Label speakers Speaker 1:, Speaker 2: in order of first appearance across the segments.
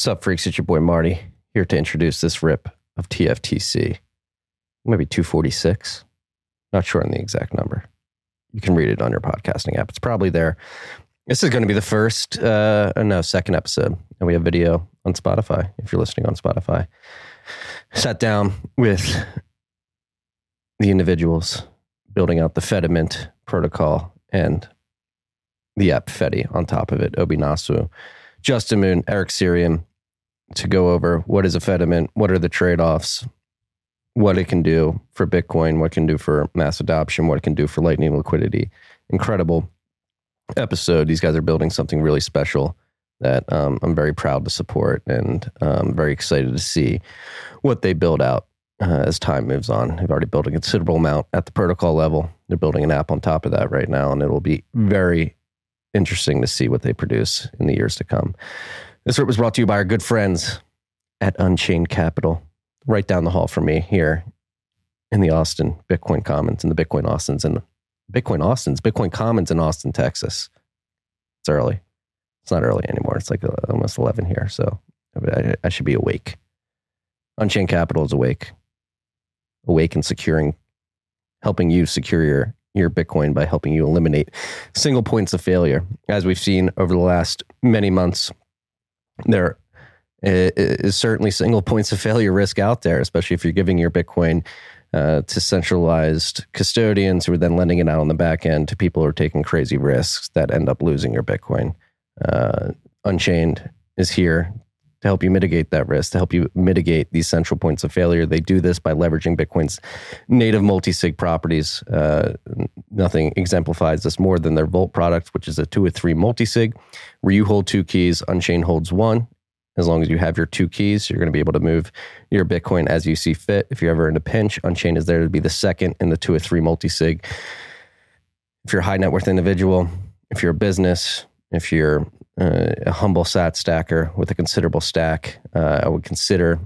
Speaker 1: Sup, freaks? It's your boy Marty here to introduce this rip of TFTC. Maybe 246. Not sure on the exact number. You can read it on your podcasting app. It's probably there. This is going to be the first, uh, no, second episode. And we have video on Spotify if you're listening on Spotify. Sat down with the individuals building out the Fedimint protocol and the app Fedi on top of it, Obi Nwosu, Justin Moon, Eric Sirion, to go over what is a Fedimint, what are the trade offs, what it can do for Bitcoin, what it can do for mass adoption, what it can do for Lightning liquidity. Incredible episode. These guys are building something really special that um, I'm very proud to support and um, very excited to see what they build out uh, as time moves on. They've already built a considerable amount at the protocol level. They're building an app on top of that right now, and it will be very interesting to see what they produce in the years to come. This rip was brought to you by our good friends at Unchained Capital, right down the hall from me here in the Austin Bitcoin Commons and the Bitcoin Austins and Bitcoin Austins, Bitcoin Commons in Austin, Texas. It's early. It's not early anymore. It's like uh, almost 11 here. So I, I should be awake. Unchained Capital is awake, awake and securing, helping you secure your your Bitcoin by helping you eliminate single points of failure. As we've seen over the last many months, there is certainly single points of failure risk out there, especially if you're giving your Bitcoin uh, to centralized custodians who are then lending it out on the back end to people who are taking crazy risks that end up losing your Bitcoin. Uh, Unchained is here to help you mitigate that risk, to help you mitigate these central points of failure. They do this by leveraging Bitcoin's native multi sig properties. Uh, nothing exemplifies this more than their Vault product, which is a two or three multi sig, where you hold two keys, Unchained holds one. As long as you have your two keys, you're going to be able to move your Bitcoin as you see fit. If you're ever in a pinch, Unchained is there to be the second in the two or three multi sig. If you're a high net worth individual, if you're a business, if you're uh, a humble sat stacker with a considerable stack, uh, I would consider,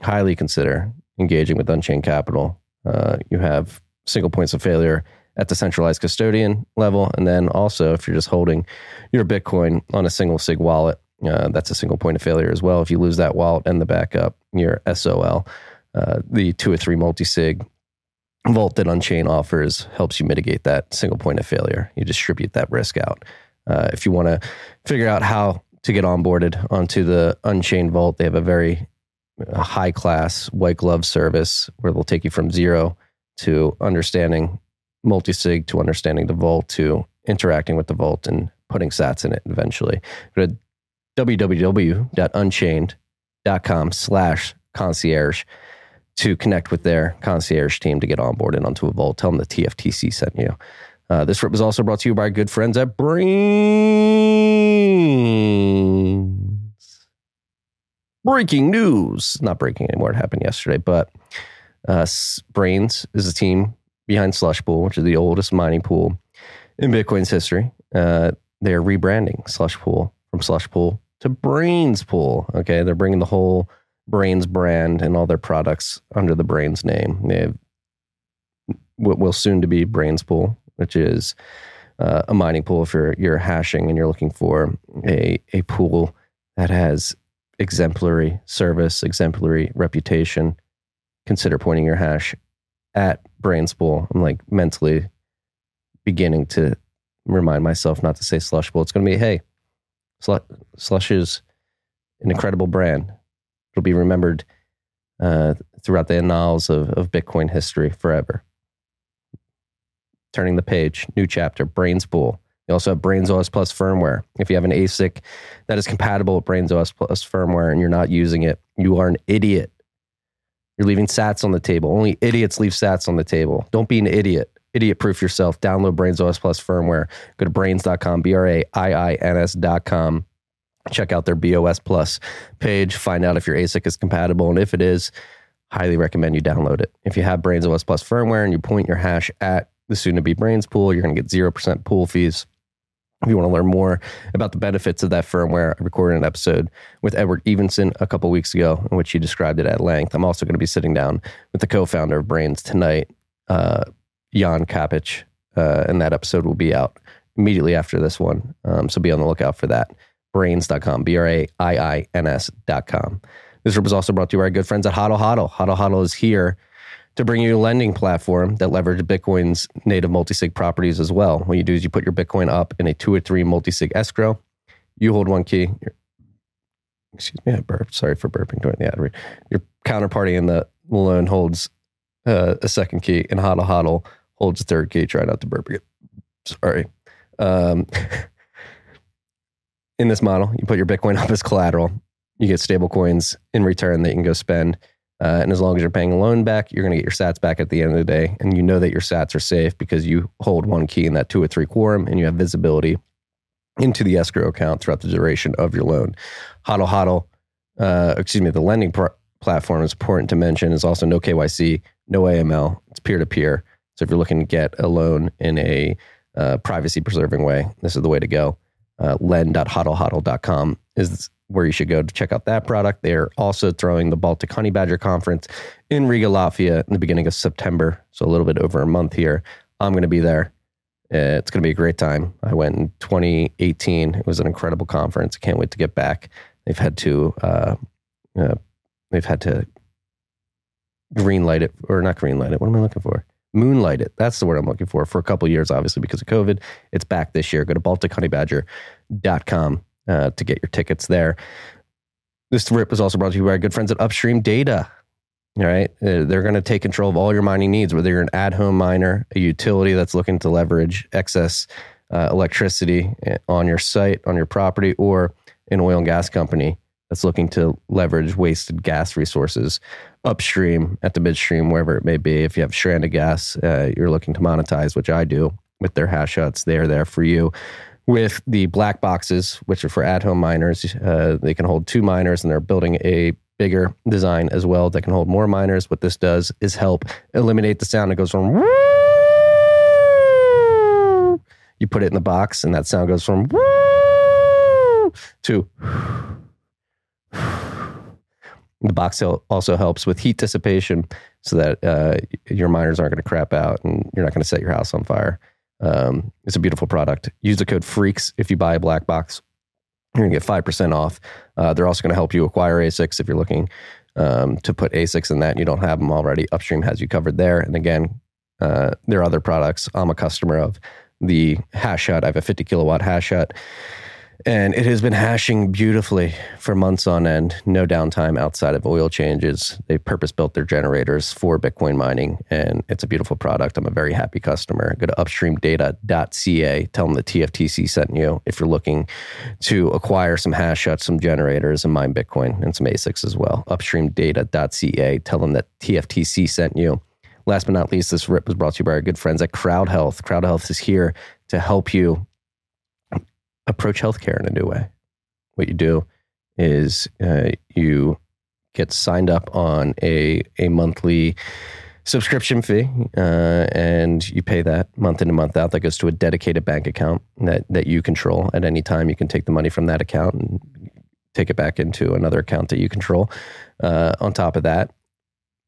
Speaker 1: highly consider, engaging with Unchained Capital. Uh, you have single points of failure at the centralized custodian level. And then also, if you're just holding your Bitcoin on a single SIG wallet, uh, that's a single point of failure as well. If you lose that wallet and the backup, your SOL, uh, the two or three multi sig vault that Unchain offers helps you mitigate that single point of failure. You distribute that risk out. Uh, if you want to figure out how to get onboarded onto the Unchained Vault, they have a very uh, high class white glove service where they'll take you from zero to understanding multisig to understanding the vault to interacting with the vault and putting sats in it eventually. Go to www.unchained.com slash concierge to connect with their concierge team to get onboarded onto a vault. Tell them the TFTC sent you. Uh, this rip was also brought to you by our good friends at Braiins. Breaking news. Not breaking anymore. It happened yesterday, but uh, Braiins is a team behind Slush Pool, which is the oldest mining pool in Bitcoin's history. Uh, they're rebranding Slush Pool from Slush Pool to Braiins Pool. Okay. They're bringing the whole Braiins brand and all their products under the Braiins name. They have what will soon to be Braiins Pool which is uh, a mining pool if you're, you're hashing and you're looking for a, a pool that has exemplary service, exemplary reputation. Consider pointing your hash at Braiins Pool. I'm like mentally beginning to remind myself not to say Slush. It's going to be, hey, Slush is an incredible brand. It'll be remembered uh, throughout the annals of, of Bitcoin history forever turning the page, new chapter, Braiins Pool. You also have Braiins OS Plus firmware. If you have an ASIC that is compatible with Braiins OS Plus firmware and you're not using it, you are an idiot. You're leaving sats on the table. Only idiots leave sats on the table. Don't be an idiot. Idiot proof yourself. Download Braiins OS Plus firmware. Go to braiins.com, B R A I I N S.com. Check out their BOS Plus page. Find out if your ASIC is compatible. And if it is, highly recommend you download it. If you have Braiins OS Plus firmware and you point your hash at the soon to be braiins pool. You're going to get 0% pool fees. If you want to learn more about the benefits of that firmware, I recorded an episode with Edward Evenson a couple weeks ago in which he described it at length. I'm also going to be sitting down with the co founder of Braiins tonight, uh, Jan Čapek, uh, and that episode will be out immediately after this one. Um, so be on the lookout for that. braiins.com, B R A I I N S.com. This group is also brought to you by our good friends at Hodl Hodl. Hodl Hodl is here to bring you a lending platform that leverages Bitcoin's native multi-sig properties as well. What you do is you put your Bitcoin up in a two or three multi-sig escrow. You hold one key. excuse me, I burped. Sorry for burping during the ad. Your counterparty in the loan holds uh, a second key, and Hodl Hodl holds a third key. Try not to burp again. Sorry. Um, in this model, you put your Bitcoin up as collateral. You get stable coins in return that you can go spend. Uh, and as long as you're paying a loan back, you're going to get your sats back at the end of the day. And you know that your sats are safe because you hold one key in that two or three quorum and you have visibility into the escrow account throughout the duration of your loan. Hodl Hodl, uh, excuse me, the lending pr- platform is important to mention is also no KYC, no AML. It's peer to peer. So if you're looking to get a loan in a uh, privacy preserving way, this is the way to go. Uh, lend.hodlhodl.com is where you should go to check out that product. They're also throwing the Baltic Honey Badger Conference in Riga, Latvia in the beginning of September. So a little bit over a month here. I'm going to be there. Uh, it's going to be a great time. I went in 2018. It was an incredible conference. I can't wait to get back. They've had to, uh, uh, they've had to green light it or not green light it. What am I looking for? Moonlight it. That's the word I'm looking for for a couple years, obviously, because of COVID. It's back this year. Go to baltichoneybadger.com uh, to get your tickets there. This rip is also brought to you by our good friends at Upstream Data. All right. Uh, they're going to take control of all your mining needs, whether you're an at home miner, a utility that's looking to leverage excess uh, electricity uh, on your site, on your property, or an oil and gas company that's looking to leverage wasted gas resources upstream at the midstream, wherever it may be. If you have stranded gas, uh, you're looking to monetize, which I do with their hash huts, they're there for you with the black boxes, which are for at home miners. Uh, they can hold two miners and they're building a bigger design as well that can hold more miners. What this does is help eliminate the sound that goes from you put it in the box and that sound goes from to the box also helps with heat dissipation so that uh, your miners aren't going to crap out and you're not going to set your house on fire. Um, it's a beautiful product. Use the code FREAKS if you buy a black box. You're going to get 5% off. Uh, they're also going to help you acquire ASICs if you're looking um, to put ASICs in that and you don't have them already. Upstream has you covered there. And again, uh, there are other products. I'm a customer of the hash hut. I have a 50 kilowatt hash hut and it has been hashing beautifully for months on end, no downtime outside of oil changes. They purpose built their generators for Bitcoin mining, and it's a beautiful product. I'm a very happy customer. Go to upstreamdata.ca, tell them the TFTC sent you if you're looking to acquire some hash huts, some generators, and mine Bitcoin and some ASICs as well. Upstreamdata.ca, tell them that TFTC sent you. Last but not least, this rip was brought to you by our good friends at Crowd Health. Crowd Health is here to help you approach healthcare in a new way. What you do is uh, you get signed up on a a monthly subscription fee, uh, and you pay that month in and month out. That goes to a dedicated bank account that that you control at any time. You can take the money from that account and take it back into another account that you control. Uh, on top of that,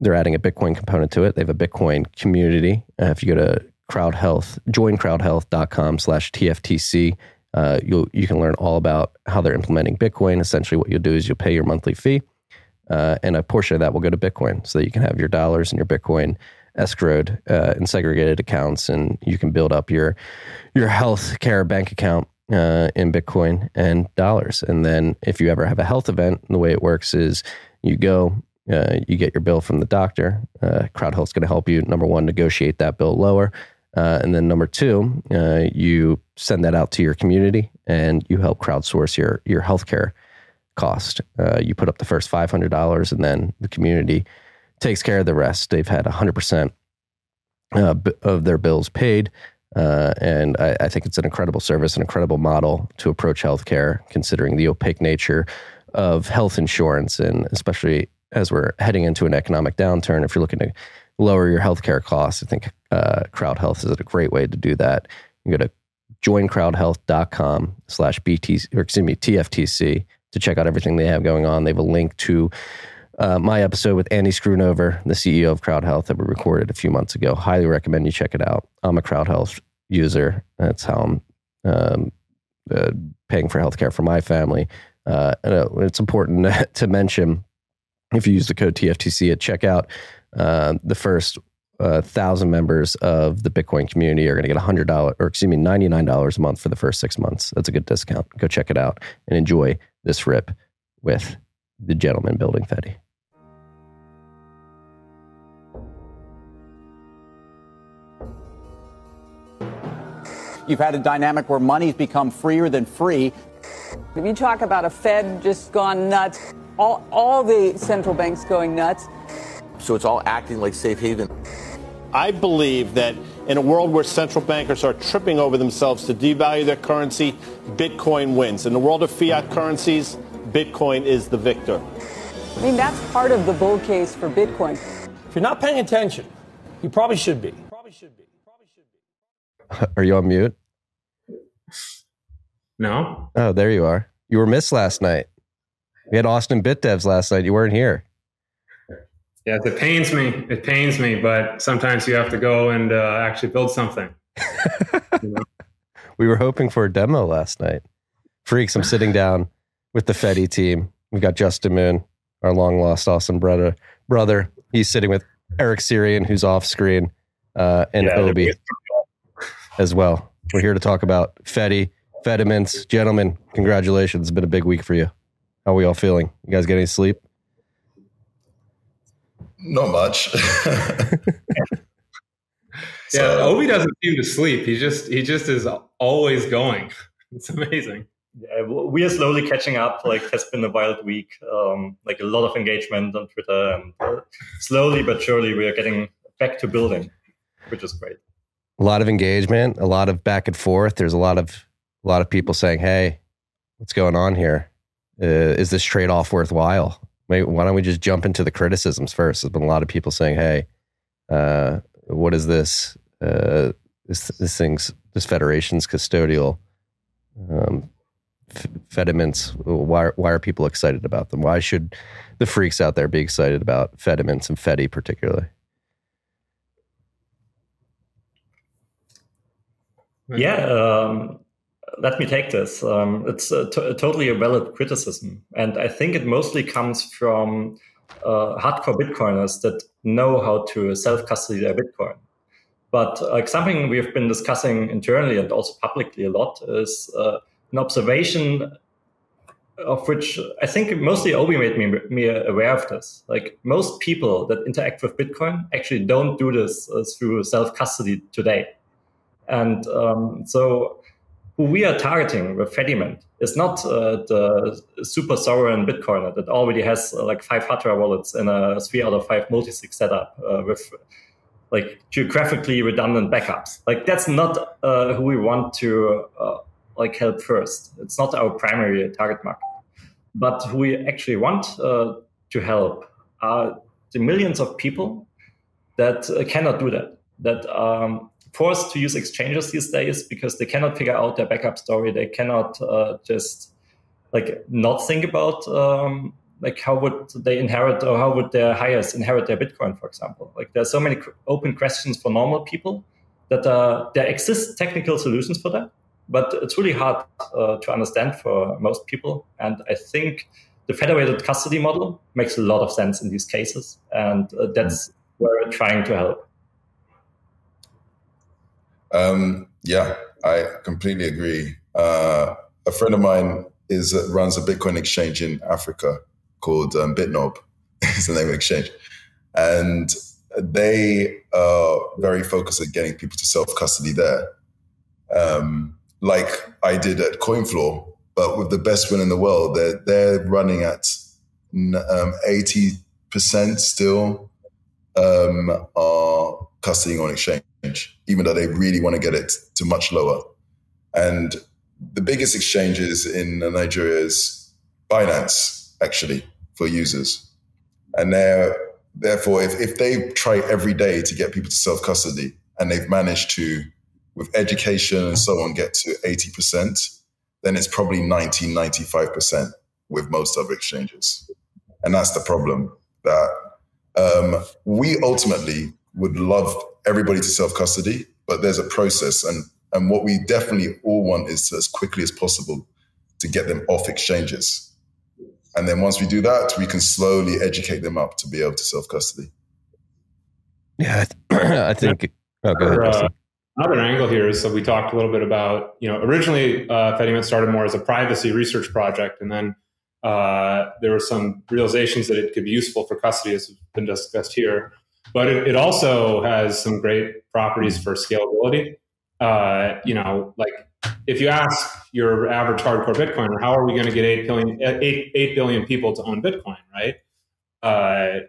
Speaker 1: they're adding a Bitcoin component to it. They have a Bitcoin community. Uh, if you go to Crowd Health, joincrowdhealth.com slash TFTC, uh, you you can learn all about how they're implementing Bitcoin. Essentially, what you'll do is you'll pay your monthly fee, uh, and a portion of that will go to Bitcoin, so that you can have your dollars and your Bitcoin escrowed uh, in segregated accounts, and you can build up your your health care bank account uh, in Bitcoin and dollars. And then, if you ever have a health event, the way it works is you go. Uh, you get your bill from the doctor. Uh, CrowdHealth's going to help you. Number one, negotiate that bill lower. Uh, and then number two, uh, you send that out to your community and you help crowdsource your your healthcare cost. Uh, you put up the first five hundred dollars, and then the community takes care of the rest. They've had hundred percent uh, of their bills paid, uh, and I, I, think it's an incredible service, an incredible model to approach healthcare, considering the opaque nature of health insurance, and especially as we're heading into an economic downturn. If you're looking to lower your healthcare costs, I think uh, Crowd Health is a great way to do that. You go to joincrowdhealth.com slash BT, or excuse me, TFTC to check out everything they have going on. They have a link to uh, my episode with Andy Schoonover, the CEO of Crowd Health that we recorded a few months ago. Highly recommend you check it out. I'm a Crowd Health user. That's how I'm um, uh, paying for healthcare for my family. Uh, and uh, it's important to mention if you use the code TFTC at checkout, uh, the first uh, thousand members of the Bitcoin community are going to get hundred dollars, or excuse me, ninety nine dollars a month for the first six months. That's a good discount. Go check it out and enjoy this rip with the gentleman building Fedi.
Speaker 2: You've had a dynamic where money's become freer than free.
Speaker 3: If you talk about a Fed just gone nuts, all, all the central banks going nuts.
Speaker 2: So it's all acting like safe haven.
Speaker 4: I believe that in a world where central bankers are tripping over themselves to devalue their currency, Bitcoin wins. In the world of fiat currencies, Bitcoin is the victor.
Speaker 3: I mean, that's part of the bull case for Bitcoin.
Speaker 5: If you're not paying attention, you probably should be. Probably should be. Probably
Speaker 1: should be. Are you on mute?
Speaker 6: No.
Speaker 1: Oh, there you are. You were missed last night. We had Austin Bit Devs last night. You weren't here.
Speaker 6: Yes, it pains me. It pains me, but sometimes you have to go and uh, actually build something.
Speaker 1: you know? We were hoping for a demo last night. Freaks, I'm sitting down with the Fedi team. We've got Justin Moon, our long lost awesome brother. Brother, he's sitting with Eric Sirion, who's off screen, uh, and yeah, Obi as well. We're here to talk about Fedi, Fedimints. Gentlemen, congratulations. It's been a big week for you. How are we all feeling? You guys get any sleep?
Speaker 7: Not much.
Speaker 6: yeah, Obi doesn't seem to sleep. He just he just is always going. It's amazing.
Speaker 8: Yeah, we are slowly catching up. Like, has been a wild week. Um, like a lot of engagement on Twitter, and uh, slowly but surely we are getting back to building, which is great.
Speaker 1: A lot of engagement, a lot of back and forth. There's a lot of a lot of people saying, "Hey, what's going on here? Uh, is this trade off worthwhile?" Why don't we just jump into the criticisms first? There's been a lot of people saying, "Hey, uh, what is this? Uh, this this thing's this federation's custodial um, f- Fedimints. Why why are people excited about them? Why should the freaks out there be excited about Fedimints and Fedi particularly?"
Speaker 8: Yeah, um, let me take this. Um, it's a t- totally a valid criticism, and I think it mostly comes from uh, hardcore Bitcoiners that know how to self custody their Bitcoin. But like something we've been discussing internally and also publicly a lot is uh, an observation of which I think mostly Obi made me, me aware of this. Like most people that interact with Bitcoin actually don't do this uh, through self custody today. And um, so who we are targeting with Fedimint is not uh, the super sovereign Bitcoiner that already has uh, like five hardware wallets and a three out of five multi-sig setup uh, with like geographically redundant backups. Like that's not uh, who we want to uh, like help first. It's not our primary target market. But who we actually want uh, to help are the millions of people that cannot do that. That um, forced to use exchanges these days because they cannot figure out their backup story. They cannot uh, just like not think about um, like how would they inherit or how would their heirs inherit their Bitcoin, for example. Like there are so many open questions for normal people that uh, there exist technical solutions for that, but it's really hard uh, to understand for most people. And I think the federated custody model makes a lot of sense in these cases, and uh, that's where we're trying to help.
Speaker 7: Um, yeah, I completely agree. Uh, a friend of mine is uh, runs a Bitcoin exchange in Africa called um, Bitnob. is the name of the exchange, and they are very focused at getting people to self custody there, um, like I did at CoinFloor. But with the best win in the world, they're they're running at um, eighty percent still um, are custodying on exchange even though they really want to get it to much lower. And the biggest exchanges in Nigeria is Binance, actually, for users. And therefore, if, if they try every day to get people to self custody and they've managed to, with education and so on, get to 80%, then it's probably 90, 95% with most other exchanges. And that's the problem that um, we ultimately would love everybody to self custody, but there's a process, and And what we definitely all want is to, as quickly as possible to get them off exchanges. And then once we do that, we can slowly educate them up to be able to self custody.
Speaker 1: Yeah, I think. Oh, go ahead.
Speaker 6: Uh, another angle here is so we talked a little bit about you know originally uh, Fedimint started more as a privacy research project, and then uh, there were some realizations that it could be useful for custody, as has been discussed here. But it, it also has some great properties for scalability. Uh, you know, like if you ask your average hardcore Bitcoiner, how are we going to get 8 billion, 8, 8 billion people to own Bitcoin, right? Uh,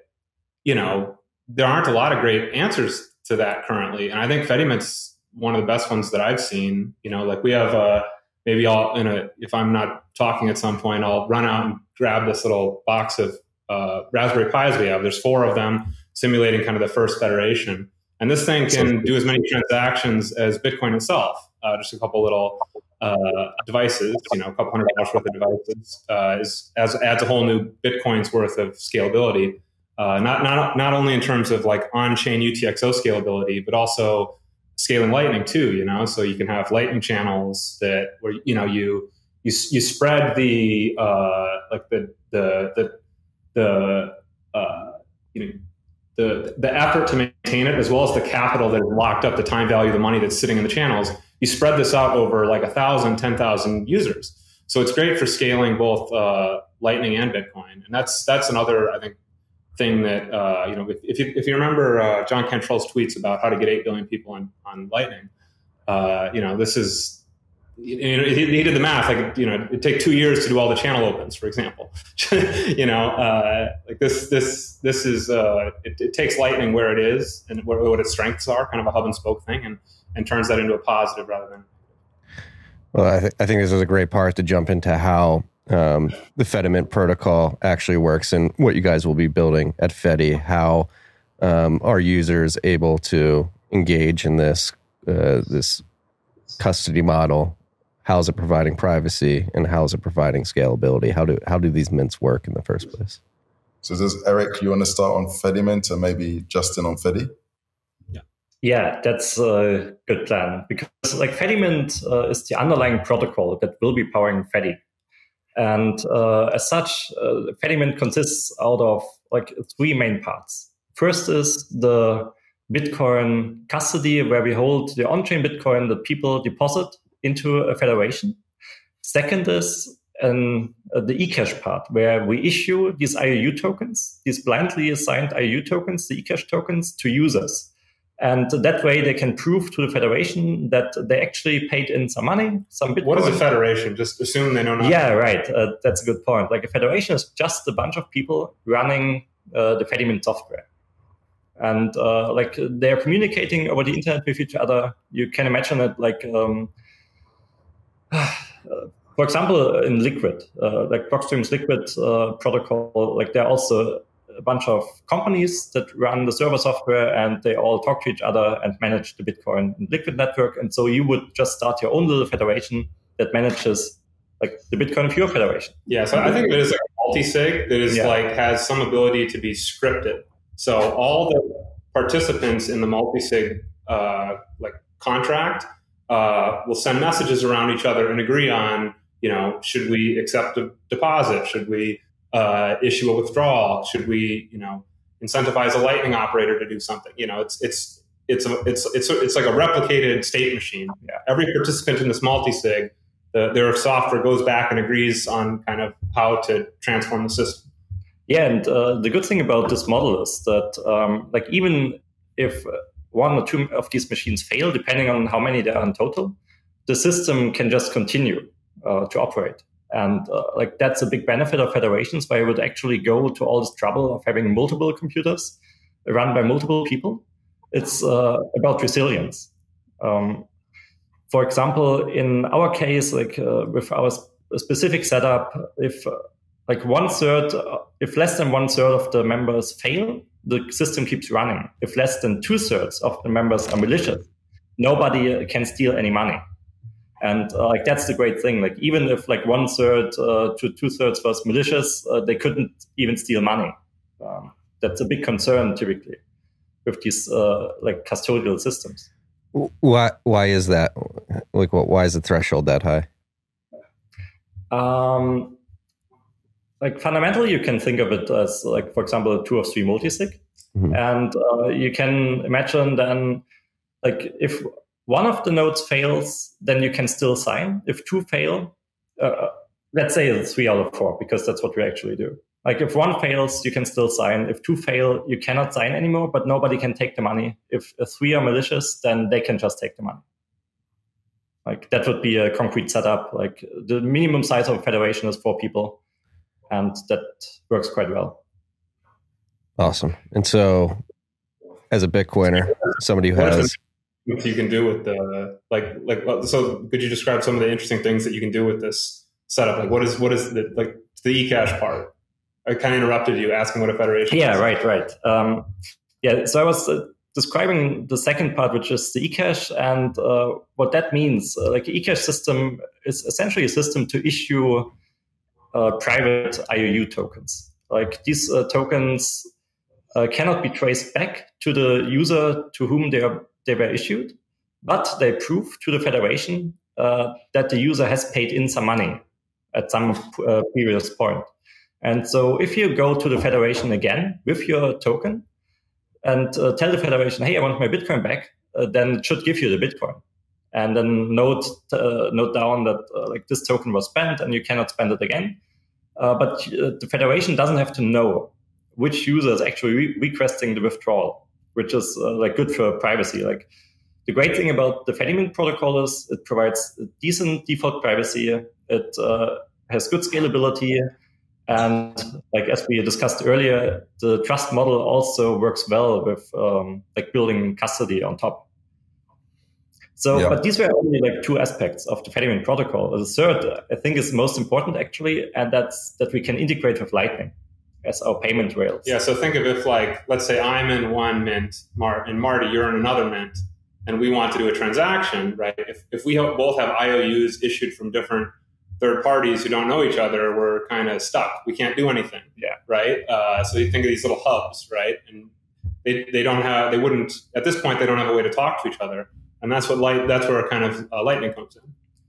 Speaker 6: you know, there aren't a lot of great answers to that currently. And I think Fedimint's one of the best ones that I've seen. You know, like we have a, maybe I'll, in a, if I'm not talking at some point, I'll run out and grab this little box of uh, Raspberry Pis we have. There's four of them simulating kind of the first federation. And this thing can do as many transactions as Bitcoin itself. Uh, just a couple little uh, devices, you know, a couple hundred dollars worth of devices, uh, is as, adds a whole new Bitcoin's worth of scalability. Uh, not not not only in terms of like on-chain UTXO scalability, but also scaling Lightning too. You know, so you can have Lightning channels that where you know you you you spread the uh, like the the the the uh, you know the the effort to maintain it as well as the capital that is locked up, the time value, of the money that's sitting in the channels. You spread this out over like a thousand, ten thousand users. So it's great for scaling both uh, Lightning and Bitcoin, and that's that's another I think thing that uh, you know if, if, you if you remember uh, John Cantrell's tweets about how to get eight billion people on on Lightning, uh, you know this is you know, he, did the math. Like, you know, it'd take two years to do all the channel opens, for example. you know, uh, like this, this, this is, uh, it, it, takes Lightning where it is and what, what, its strengths are, kind of a hub and spoke thing, and and turns that into a positive rather than.
Speaker 1: Well, I, th- I think this is a great part to jump into how um, the Fedimint protocol actually works and what you guys will be building at Fedi. How um, are users able to engage in this uh, this custody model how is it providing privacy and how is it providing scalability? How do how do these mints work in the first place?
Speaker 7: So does Eric, you want to start on Fedimint and maybe Justin on Fedi?
Speaker 8: Yeah, yeah, that's a good plan because like Fedimint uh, is the underlying protocol that will be powering Fedi. And uh, as such, uh, Fedimint consists out of like three main parts. First is the Bitcoin custody, where we hold the on-chain Bitcoin that people deposit into a federation. Second is um, uh, the eCash part, where we issue these IOU tokens, these blindly assigned IOU tokens, the eCash tokens, to users. And that way they can prove to the federation that they actually paid in some money, some Bitcoin.
Speaker 6: What is a federation? Just assume they know nothing.
Speaker 8: Yeah, right. Uh, that's a good point. Like a federation is just a bunch of people running uh, the Fedimint software. And uh, like they're communicating over the internet with each other. You can imagine it like um, for example, in Liquid, uh, like Blockstream's Liquid uh, protocol, like there are also a bunch of companies that run the server software and they all talk to each other and manage the Bitcoin Liquid network. And so you would just start your own little federation that manages like the Bitcoin your federation.
Speaker 6: Yeah, so I think like a multi-sig that is yeah. like has some ability to be scripted. So all the participants in the multi-sig uh, like contract uh, will send messages around each other and agree on, you know, should we accept a deposit? Should we uh, issue a withdrawal? Should we, you know, incentivize a lightning operator to do something? You know, it's it's it's a, it's it's a, it's like a replicated state machine. Yeah. Every participant in this multi-sig, the, their software goes back and agrees on kind of how to transform the system.
Speaker 8: Yeah, and uh, the good thing about this model is that, um, like, even if one or two of these machines fail, depending on how many there are in total, the system can just continue uh, to operate. And uh, like that's a big benefit of federations, where you would actually go to all this trouble of having multiple computers run by multiple people. It's uh, about resilience. Um, for example, in our case, like uh, with our sp- specific setup, if uh, like one third, if less than one third of the members fail, the system keeps running. If less than two thirds of the members are malicious, nobody can steal any money. And uh, like that's the great thing. Like even if like one third uh, to two thirds was malicious, uh, they couldn't even steal money. Um, that's a big concern typically with these uh, like custodial systems.
Speaker 1: Why? Why is that? Like, what? Why is the threshold that high?
Speaker 8: Um, like fundamentally, you can think of it as like, for example, a two of three multisig, mm-hmm. and uh, you can imagine then, like, if one of the nodes fails, then you can still sign. If two fail, uh, let's say it's three out of four, because that's what we actually do. Like if one fails, you can still sign. If two fail, you cannot sign anymore, but nobody can take the money. If three are malicious, then they can just take the money. Like that would be a concrete setup. Like the minimum size of a federation is four people, and that works quite well.
Speaker 1: Awesome. And so, as a Bitcoiner, somebody who has
Speaker 6: what you can do with the like like so could you describe some of the interesting things that you can do with this setup like what is what is the like the ecash part i kind of interrupted you asking what a federation
Speaker 8: yeah
Speaker 6: is.
Speaker 8: right right um, yeah so i was uh, describing the second part which is the ecash and uh, what that means uh, like ecash system is essentially a system to issue uh, private iou tokens like these uh, tokens uh, cannot be traced back to the user to whom they are they were issued, but they prove to the federation uh, that the user has paid in some money at some uh, previous point. And so if you go to the federation again with your token and uh, tell the federation, hey, I want my Bitcoin back, then it should give you the Bitcoin. And then note uh, note down that uh, like this token was spent and you cannot spend it again. but the federation doesn't have to know which user is actually re- requesting the withdrawal which is uh, like good for privacy. Like the great thing about the Fedimint protocol is it provides decent default privacy. It uh, has good scalability. And like as we discussed earlier, the trust model also works well with um, like building custody on top. So, yeah. but these were only like two aspects of the Fedimint protocol. The third, I think, is most important actually, and that's that we can integrate with Lightning as our payment rails.
Speaker 6: Yeah. So think of if like let's say I'm in one mint, Mar- and Marty, you're in another mint, and we want to do a transaction, right? If if we both have IOUs issued from different third parties who don't know each other, we're kind of stuck. We can't do anything.
Speaker 8: Yeah.
Speaker 6: Right. Uh, so you think of these little hubs, right? And they, they don't have they wouldn't at this point they don't have a way to talk to each other, and that's what light that's where kind of uh, lightning comes in.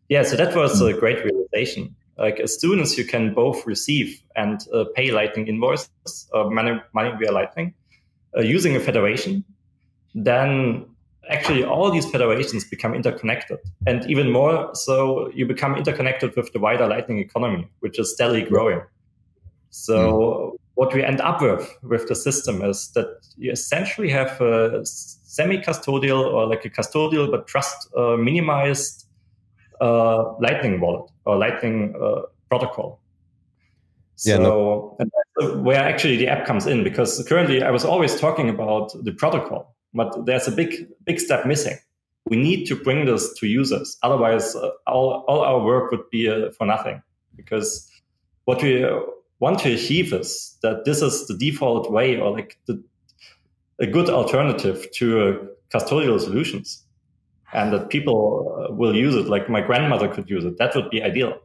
Speaker 8: Yeah. So that was a great realization like as soon as you can both receive and uh, pay Lightning invoices, uh, money, money via Lightning, uh, using a federation, then actually all these federations become interconnected. And even more so, you become interconnected with the wider Lightning economy, which is steadily growing. So mm. What we end up with with the system is that you essentially have a semi-custodial or like a custodial but trust uh, minimized uh, Lightning wallet or Lightning uh, protocol. So yeah, no. where actually the app comes in, because currently I was always talking about the protocol, but there's a big big step missing. We need to bring this to users, otherwise uh, all all our work would be uh, for nothing. Because what we want to achieve is that this is the default way, or like the, a good alternative to uh, custodial solutions. And that people uh, will use it like my grandmother could use it. That would be ideal.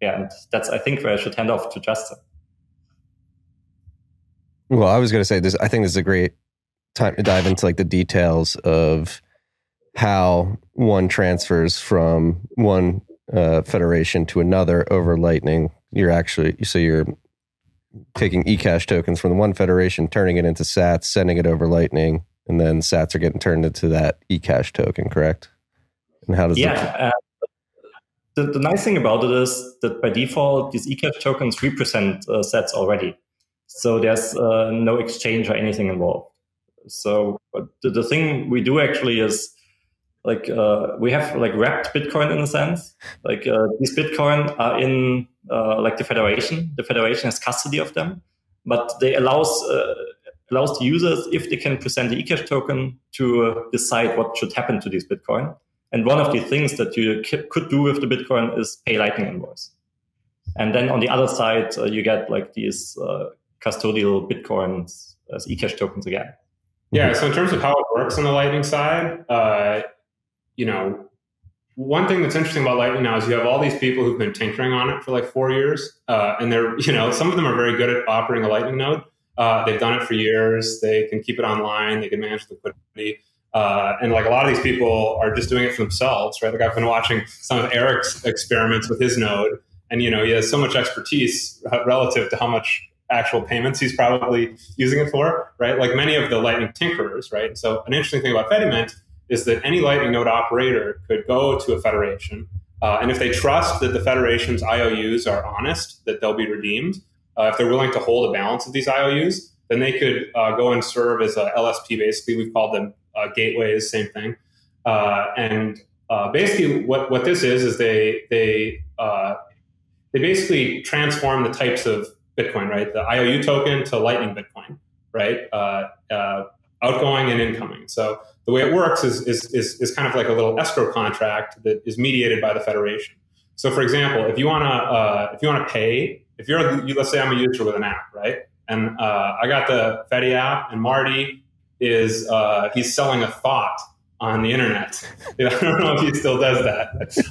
Speaker 8: Yeah and that's i think where i should hand off to justin.
Speaker 1: Well i was going to say this i think this is a great time to dive into like the details of how one transfers from one uh, federation to another over lightning you're actually so you're taking ecash tokens from the one federation turning it into sats sending it over lightning and then sats are getting turned into that ecash token correct? And how does
Speaker 8: yeah uh, the, the nice thing about it is that by default these ecash tokens represent uh, sats already. So there's uh, no exchange or anything involved. So the, the thing we do actually is like uh, we have like wrapped bitcoin in a sense like uh, these bitcoin are in uh, like the federation the federation has custody of them but they allows uh, allows the users, if they can present the eCash token, to uh, decide what should happen to these Bitcoin. And one of the things that you could do with the Bitcoin is pay Lightning invoice. And then on the other side, uh, you get like these custodial Bitcoins as eCash tokens again.
Speaker 6: Yeah. So in terms of how it works on the Lightning side, uh, you know, one thing that's interesting about Lightning now is you have all these people who've been tinkering on it for like four years, uh, and they're you know some of them are very good at operating a Lightning node, uh, they've done it for years. They can keep it online. They can manage liquidity. Uh, and like a lot of these people are just doing it for themselves, right? Like I've been watching some of Eric's experiments with his node, and you know he has so much expertise relative to how much actual payments he's probably using it for, right? Like many of the Lightning tinkerers, right? So an interesting thing about Fedimint is that any Lightning node operator could go to a federation, uh, and if they trust that the federation's IOUs are honest, that they'll be redeemed, uh, if they're willing to hold a balance of these IOUs, then they could uh, go and serve as a LSP. Basically, we've called them uh, gateways, same thing. Uh, and uh, basically, what, what this is is they they they basically transform the types of Bitcoin, right? The IOU token to Lightning Bitcoin, right? Outgoing and incoming. So the way it works is, is, is, is, kind of like a little escrow contract that is mediated by the federation. So, for example, if you want to if you want to pay, if you're you, let's say I'm a user with an app, right? And I got the Fedi app, and Marty is uh, he's selling a thought on the internet. I don't know if he still does that.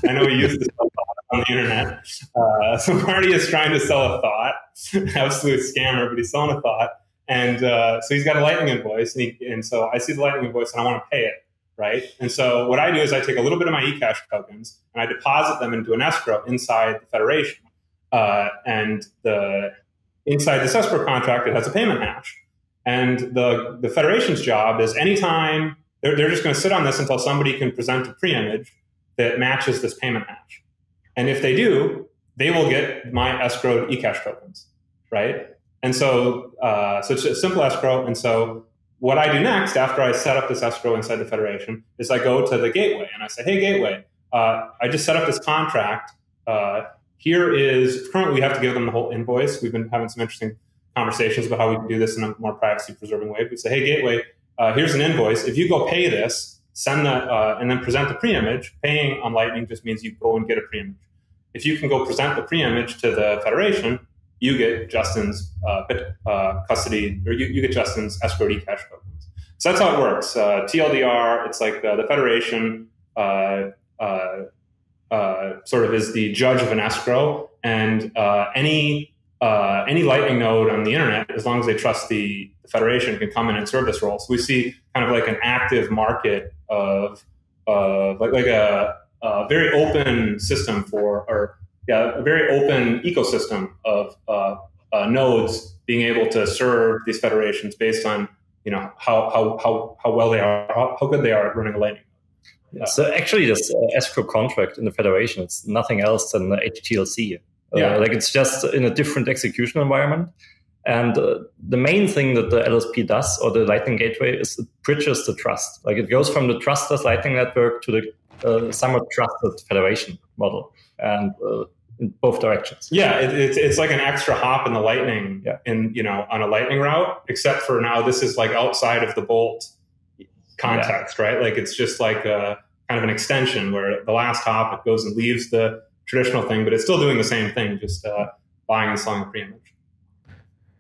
Speaker 6: I know he used to sell a thought on the internet. Uh, so Marty is trying to sell a thought, absolute scammer, but he's selling a thought. And uh, so he's got a Lightning invoice, and, he, and so I see the Lightning invoice, and I want to pay it, right? And so what I do is I take a little bit of my eCash tokens and I deposit them into an escrow inside the federation. Uh, and the inside this escrow contract, it has a payment hash. And the, the federation's job is anytime they're, they're just going to sit on this until somebody can present a pre-image that matches this payment hash. And if they do, they will get my escrowed eCash tokens, right? And so, uh, so it's a simple escrow. And so what I do next after I set up this escrow inside the federation is I go to the gateway and I say, hey, gateway, uh, I just set up this contract. Uh, here is currently we have to give them the whole invoice. We've been having some interesting conversations about how we can do this in a more privacy preserving way. We say, hey, Gateway, uh, here's an invoice. If you go pay this, send that, uh, and then present the pre-image. Paying on Lightning just means you go and get a pre-image. If you can go present the pre-image to the federation, you get Justin's uh, uh custody, or you, you, get Justin's escrow cash tokens. So that's how it works. Uh, TLDR, it's like the, the federation uh, sort of is the judge of an escrow, and any uh, any Lightning node on the internet, as long as they trust the, the, federation, can come in and serve this role. So we see kind of like an active market of uh, like like a, a, very open system for, or yeah, a very open ecosystem of uh, uh, nodes being able to serve these federations based on you know how how how, how well they are, how, how good they are at running a Lightning.
Speaker 8: Yeah. So actually, this uh, escrow contract in the federation is nothing else than the HTLC. Uh, yeah. like it's just in a different execution environment. And uh, the main thing that the LSP does, or the Lightning Gateway, is it bridges the trust. Like it goes from the trustless Lightning Network to the uh, somewhat trusted federation model, and uh, in both directions.
Speaker 6: Yeah, it, it's it's like an extra hop in the Lightning,
Speaker 8: yeah.
Speaker 6: in you know on a Lightning route. Except for now, this is like outside of the Bolt context, yeah. right? Like it's just like a kind of an extension where the last hop it goes and leaves the traditional thing, but it's still doing the same thing, just uh, buying and selling a pre-image.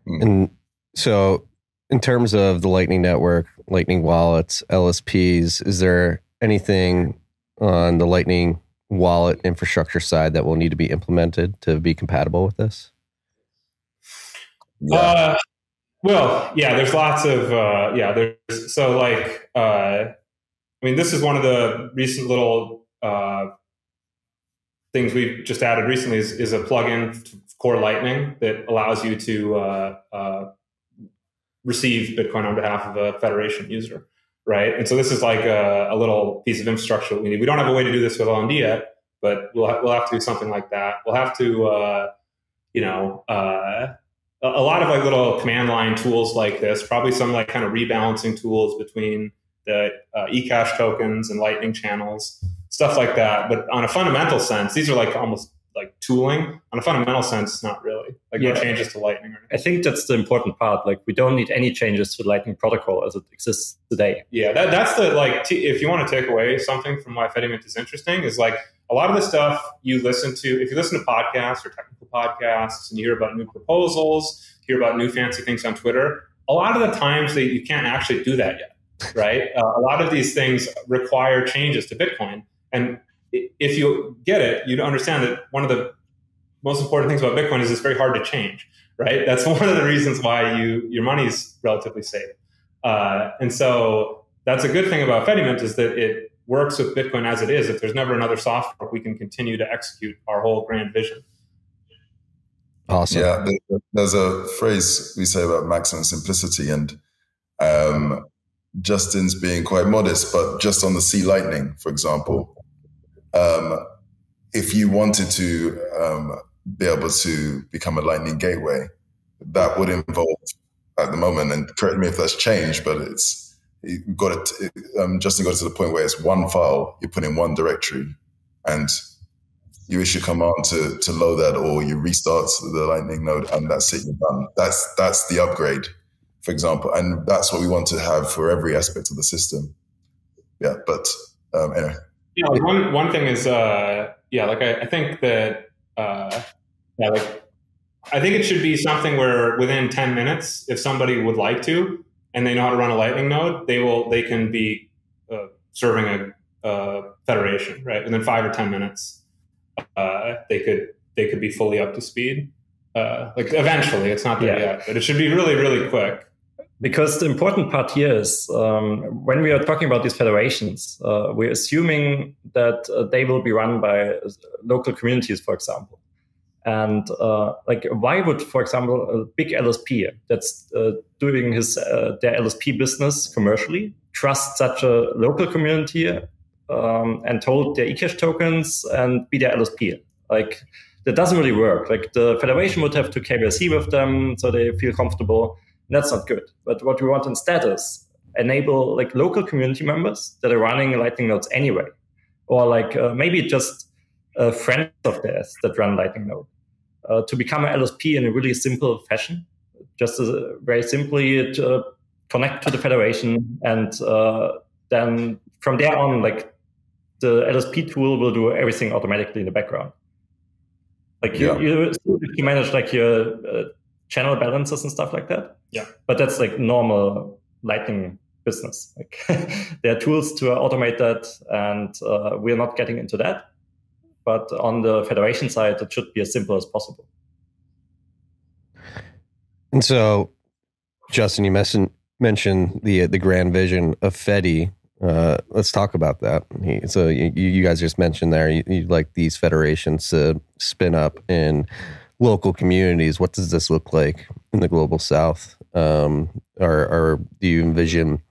Speaker 1: Hmm. And so, in terms of the Lightning Network, Lightning wallets, LSPs, is there anything on the Lightning wallet infrastructure side that will need to be implemented to be compatible with this?
Speaker 6: Yeah. Uh, well, yeah, there's lots of uh, yeah. There's so like uh, I mean, this is one of the recent little uh, things we've just added recently is, is a plugin to Core Lightning that allows you to uh, uh, receive Bitcoin on behalf of a Federation user, right? And so this is like a, a, little piece of infrastructure we need. We don't have a way to do this with LND yet, but we'll ha- we'll have to do something like that. We'll have to, uh, you know, uh, a, a lot of like little command line tools like this, probably some like kind of rebalancing tools between the uh, eCash tokens and Lightning channels stuff like that. But on a fundamental sense, these are like almost like tooling. On a fundamental sense, it's not really like yeah. no changes to Lightning. Or
Speaker 8: I think that's the important part. Like we don't need any changes to Lightning protocol as it exists today.
Speaker 6: Yeah, that, that's the like. T- if you want to take away something from why Fedimint is interesting, is like a lot of the stuff you listen to. If you listen to podcasts or technical podcasts and you hear about new proposals, hear about new fancy things on Twitter, a lot of the times that you can't actually do that yet. Right, uh, a lot of these things require changes to Bitcoin, and if you get it, you'd understand that one of the most important things about Bitcoin is it's very hard to change, right? That's one of the reasons why you your money is relatively safe. Uh, and so that's a good thing about Fedimint is that it works with Bitcoin as it is. If there's never another software, we can continue to execute our whole grand vision.
Speaker 1: Awesome.
Speaker 7: Yeah, there's a phrase we say about maximum simplicity, and um, Justin's being quite modest, but just on the C Lightning, for example, um, if you wanted to um, be able to become a Lightning gateway, that would involve at the moment, and correct me if that's changed, but it's you got it. Um, Justin got it to the point where it's one file you put in one directory, and you issue command to to load that, or you restart the Lightning node, and that's it. You're done. That's that's the upgrade, for example, and that's what we want to have for every aspect of the system. Yeah, but um, anyway.
Speaker 6: Yeah, one one thing is, uh, yeah, like I, I think that, uh, yeah, like I think it should be something where within ten minutes, if somebody would like to, and they know how to run a Lightning node, they will they can be uh, serving a, a, federation, right? Within five or ten minutes, uh, they could they could be fully up to speed. Uh, like eventually, it's not there yeah. yet, but it should be really really quick.
Speaker 8: Because the important part here is um, when we are talking about these federations, uh, we're assuming that uh, they will be run by local communities, for example. And uh, like, why would, for example, a big LSP that's uh, doing his uh, their LSP business commercially trust such a local community um, and hold their eCash tokens and be their LSP? Like, that doesn't really work. Like, the federation would have to KYC with them so they feel comfortable. That's not good. But what we want instead is enable like local community members that are running Lightning nodes anyway, or like uh, maybe just uh, friends of theirs that run Lightning node uh, to become an LSP in a really simple fashion, just very simply to connect to the federation, and uh, then from there on, like the LSP tool will do everything automatically in the background. Like you, yeah. you, you manage like your uh, channel balances and stuff like that.
Speaker 6: Yeah,
Speaker 8: but that's like normal Lightning business. Like there are tools to automate that, and uh, we're not getting into that. But on the federation side, it should be as simple as possible.
Speaker 1: And so, Justin, you mentioned mentioned the the grand vision of Fedi. Uh, let's talk about that. So you, you guys just mentioned there you, you like these federations to spin up in local communities. What does this look like in the global South? Um, or, do you envision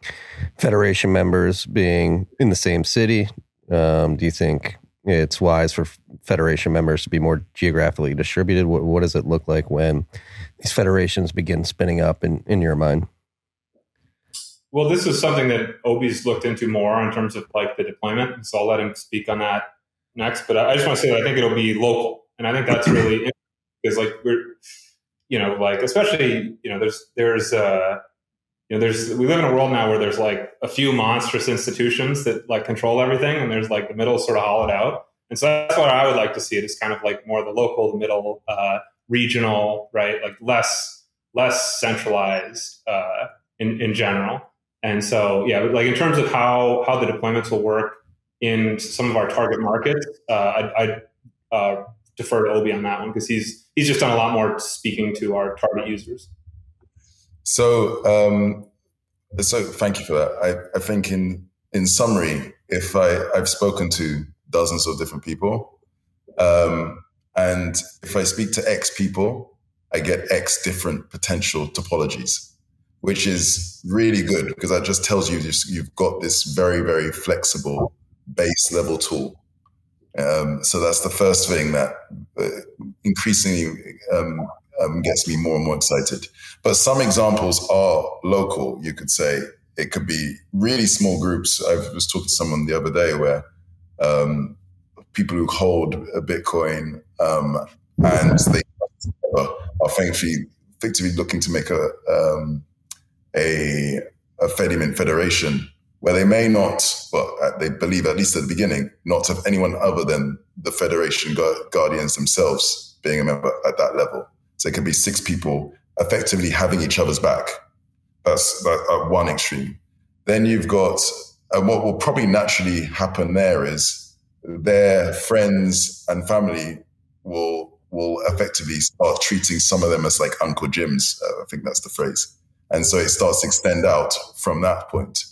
Speaker 1: federation members being in the same city? Um, do you think it's wise for federation members to be more geographically distributed? What, what does it look like when these federations begin spinning up in, in your mind?
Speaker 6: Well, this is something that Obi's looked into more in terms of like the deployment. So I'll let him speak on that next. But I just want to say that I think it'll be local. And I think that's really because like we're, you know, like especially, you know, there's, there's, uh, you know, there's we live in a world now where there's like a few monstrous institutions that like control everything, and there's like the middle sort of hollowed out. And so that's what I would like to see. It is kind of like more the local, the middle, uh, regional, right? Like less less centralized uh, in in general. And so yeah, like in terms of how how the deployments will work in some of our target markets, uh, I'd, I'd uh, defer to Obi on that one because he's he's just done a lot more speaking to our target users.
Speaker 7: So, um, so thank you for that. I, I think in in summary, if I I've spoken to dozens of different people, um, and if I speak to X people, I get X different potential topologies, which is really good because that just tells you you've got this very very flexible base level tool. Um, so that's the first thing that uh, increasingly um, um, gets me more and more excited. But some examples are local, you could say. It could be really small groups. I was talking to someone the other day where um, people who hold a Bitcoin um, and they are thankfully effectively looking to make a um, a, a Fedimint federation where they may not, well, uh, they believe at least at the beginning, not have anyone other than the federation guardians themselves being a member at that level. So it could be six people effectively having each other's back. That's that, one extreme. Then you've got, and what will probably naturally happen there is their friends and family will will effectively start treating some of them as like Uncle Jims. Uh, I think that's the phrase. And so it starts to extend out from that point.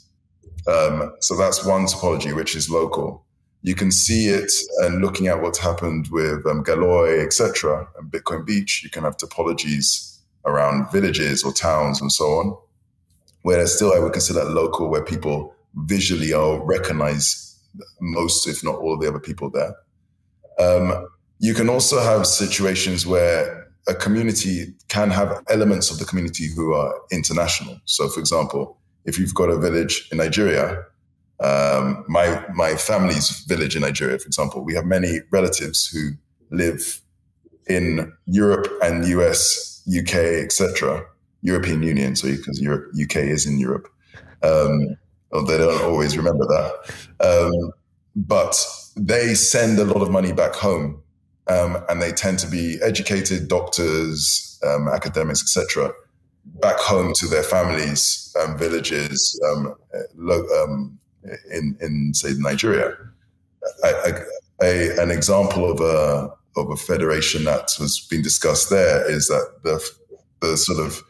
Speaker 7: Um, so that's one topology, which is local. You can see it and looking at what's happened with um, Galoy, etc., and Bitcoin Beach. You can have topologies around villages or towns and so on, where still I would consider local, where people visually or recognize most, if not all, of the other people there. Um, you can also have situations where a community can have elements of the community who are international. So, for example, if you've got a village in Nigeria, um, my my family's village in Nigeria, for example, we have many relatives who live in Europe and US, UK, etc. European Union, so because Europe, UK is in Europe. Um, they don't always remember that, um, but they send a lot of money back home, um, and they tend to be educated doctors, um, academics, etc back home to their families, and villages, um, um, in in say Nigeria. An example of a of a federation that has been discussed there is that the the sort of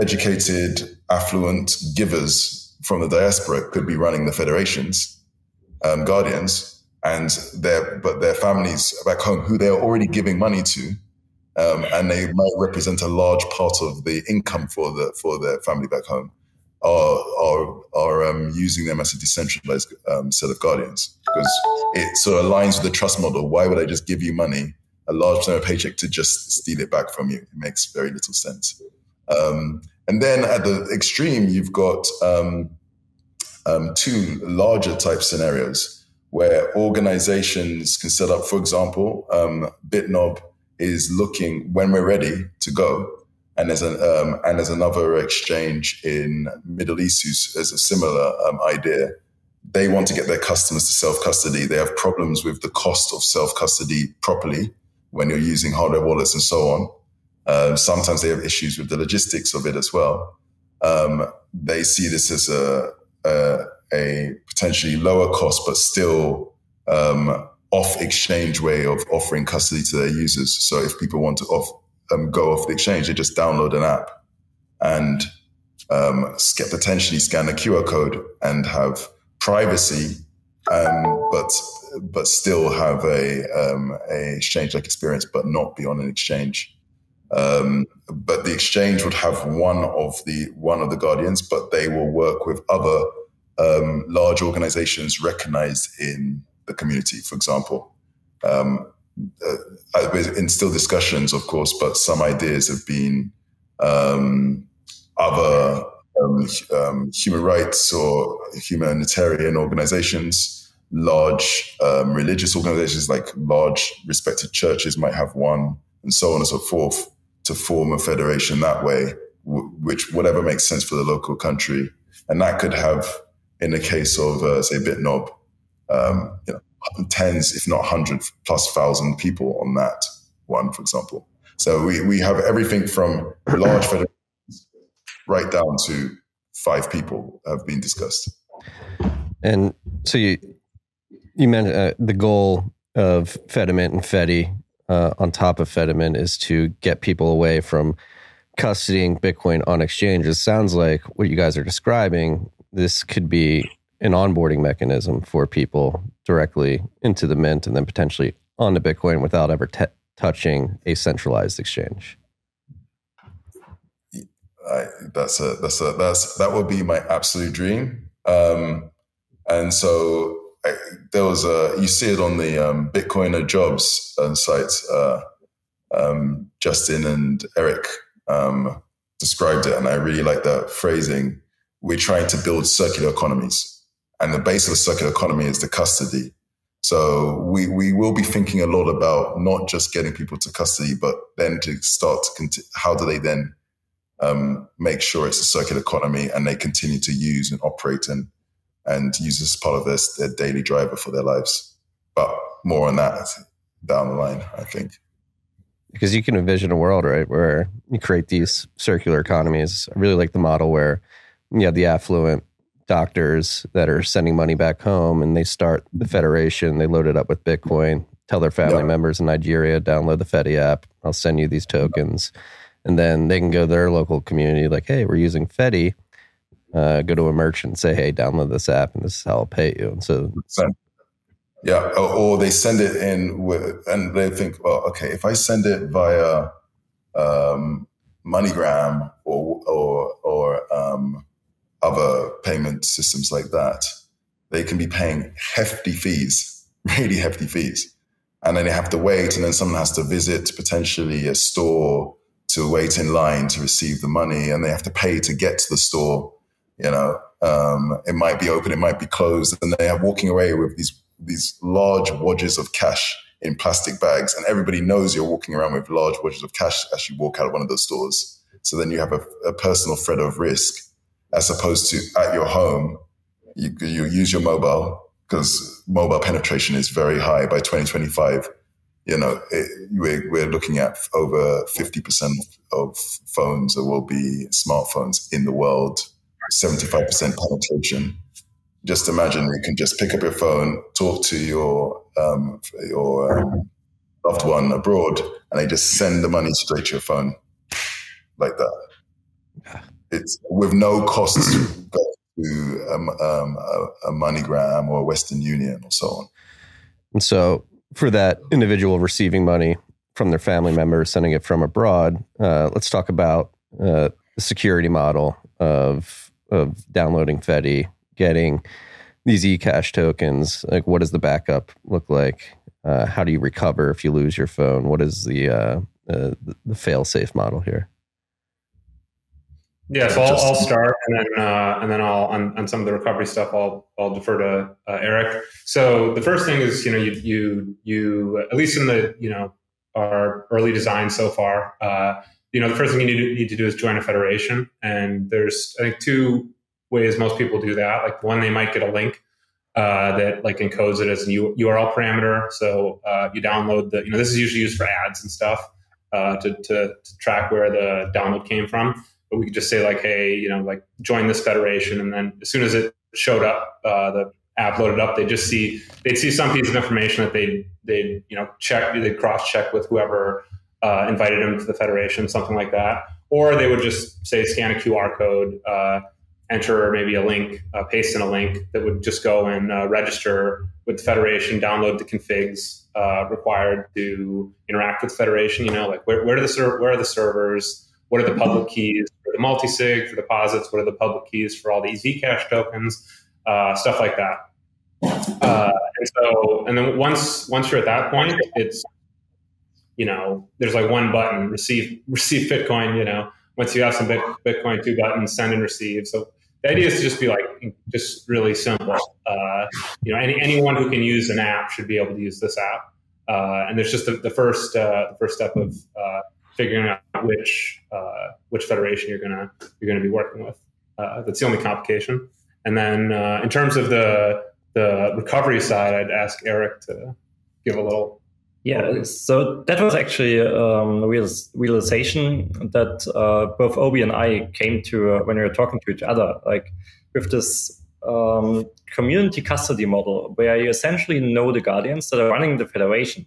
Speaker 7: educated, affluent givers from the diaspora could be running the federations, um, guardians, and their but their families back home who they're already giving money to um, and they might represent a large part of the income for the for their family back home, are are are um, using them as a decentralized um, set of guardians because it sort of aligns with the trust model. Why would I just give you money, a large percent of paycheck, to just steal it back from you? It makes very little sense. Um, and then at the extreme, you've got um, um, two larger type scenarios where organizations can set up, for example, BitNob is looking when we're ready to go. And there's an um, and there's another exchange in Middle East who has a similar um, idea. They want to get their customers to self custody. They have problems with the cost of self custody properly when you're using hardware wallets and so on. Um, sometimes they have issues with the logistics of it as well. Um, they see this as a, a, a potentially lower cost, but still um, off exchange way of offering custody to their users. So if people want to off, um, go off the exchange, they just download an app and um, potentially scan a QR code and have privacy, um, but but still have a um, a exchange like experience, but not be on an exchange. Um, but the exchange would have one of the one of the guardians, but they will work with other um, large organizations recognized in the community, for example. Um, uh, in still discussions, of course, but some ideas have been um, other um, um human rights or humanitarian organizations, large um, religious organizations like large respected churches might have one, and so on and so forth, to form a federation that way, w- which whatever makes sense for the local country, and that could have, in the case of uh, say BitNob, um, you know, tens, if not hundred plus thousand people on that one, for example. So we, we have everything from large federations right down to five people have been discussed.
Speaker 1: And so you you mentioned uh, the goal of Fedimint and Fedi uh, on top of Fedimint is to get people away from custodying Bitcoin on exchanges. Sounds like what you guys are describing. This could be an onboarding mechanism for people directly into the mint and then potentially onto Bitcoin without ever t- touching a centralized exchange.
Speaker 7: I, that's a that's a that's that would be my absolute dream. Um, and so I, there was a you see it on the um, Bitcoiner jobs uh, site. Uh, um, Justin and Eric um, described it, and I really like that phrasing. We're trying to build circular economies and the base of the circular economy is the custody. So we, we will be thinking a lot about not just getting people to custody, but then to start to conti- how do they then um, make sure it's a circular economy and they continue to use and operate and and use as part of their, their daily driver for their lives. But more on that down the line, I think.
Speaker 1: Because you can envision a world, right, where you create these circular economies. I really like the model where you have the affluent doctors that are sending money back home and they start the federation, they load it up with Bitcoin, tell their family yeah. members in Nigeria, download the Fedi app, I'll send you these tokens. And then they can go to their local community like, hey, we're using Fedi. uh, go to a merchant and say, "Hey, download this app, and this is how I'll pay you." And so,
Speaker 7: yeah, or, or they send it in with, and they think, well, okay, if I send it via um, MoneyGram or or or um, other payment systems like that, they can be paying hefty fees, really hefty fees, and then they have to wait, and then someone has to visit potentially a store to wait in line to receive the money, and they have to pay to get to the store. You know, um, it might be open, it might be closed, and they are walking away with these these large wadges of cash in plastic bags, and everybody knows you're walking around with large wadges of cash as you walk out of one of those stores. So then you have a, a personal threat of risk, as opposed to at your home, you, you use your mobile because mobile penetration is very high by 2025 you know, it, we're, we're looking at over 50% of phones that will be smartphones in the world, 75% penetration. Just imagine you can just pick up your phone, talk to your um, your um, loved one abroad, and they just send the money straight to your phone like that. It's with no cost to um, um, a, a MoneyGram or Western Union or so on.
Speaker 1: And so for that individual receiving money from their family member, sending it from abroad, uh, let's talk about uh, the security model of of downloading Fedi, getting these eCash tokens. Like, what does the backup look like? Uh, how do you recover if you lose your phone? What is the uh, uh, the fail safe model here?
Speaker 6: Yeah, so I'll, I'll start, and then uh, and then I'll on, on, some of the recovery stuff. I'll I'll defer to uh, Eric. So the first thing is, you know, you you you at least in the you know our early design so far, uh, you know, the first thing you need to, need to do is join a federation, and there's I think two ways most people do that. Like one, they might get a link uh, that like encodes it as a URL parameter. So uh, you download the, you know, this is usually used for ads and stuff uh, to, to, to, track where the download came from but we could just say like, hey, you know, like join this federation, and then as soon as it showed up, uh, the app loaded up, they just see they'd see some piece of information that they they you know check they cross check with whoever uh, invited them to the federation, something like that, or they would just say scan a QR code. Uh, enter maybe a link, uh, paste in a link that would just go and uh, register with the federation, download the configs uh, required to interact with the federation. You know, like where, where are the ser- where are the servers? What are the public keys? For the multi-sig, for deposits, what are the public keys for all these eCash tokens, uh, stuff like that. Uh, and so, and then once once you're at that point, it's you know, there's like one button, receive receive Bitcoin. You know, once you have some Bitcoin, two buttons, send and receive. So the idea is to just be like just really simple. Uh, you know, any anyone who can use an app should be able to use this app. Uh, and there's just the, the first uh, the first step of uh, figuring out which uh, which federation you're gonna you're gonna be working with. Uh, that's the only complication. And then uh, in terms of the the recovery side, I'd ask Eric to give a little.
Speaker 8: Yeah, so that was actually um, a realization that uh, both Obi and I came to uh, when we were talking to each other. Like with this um, community custody model, where you essentially know the guardians that are running the federation.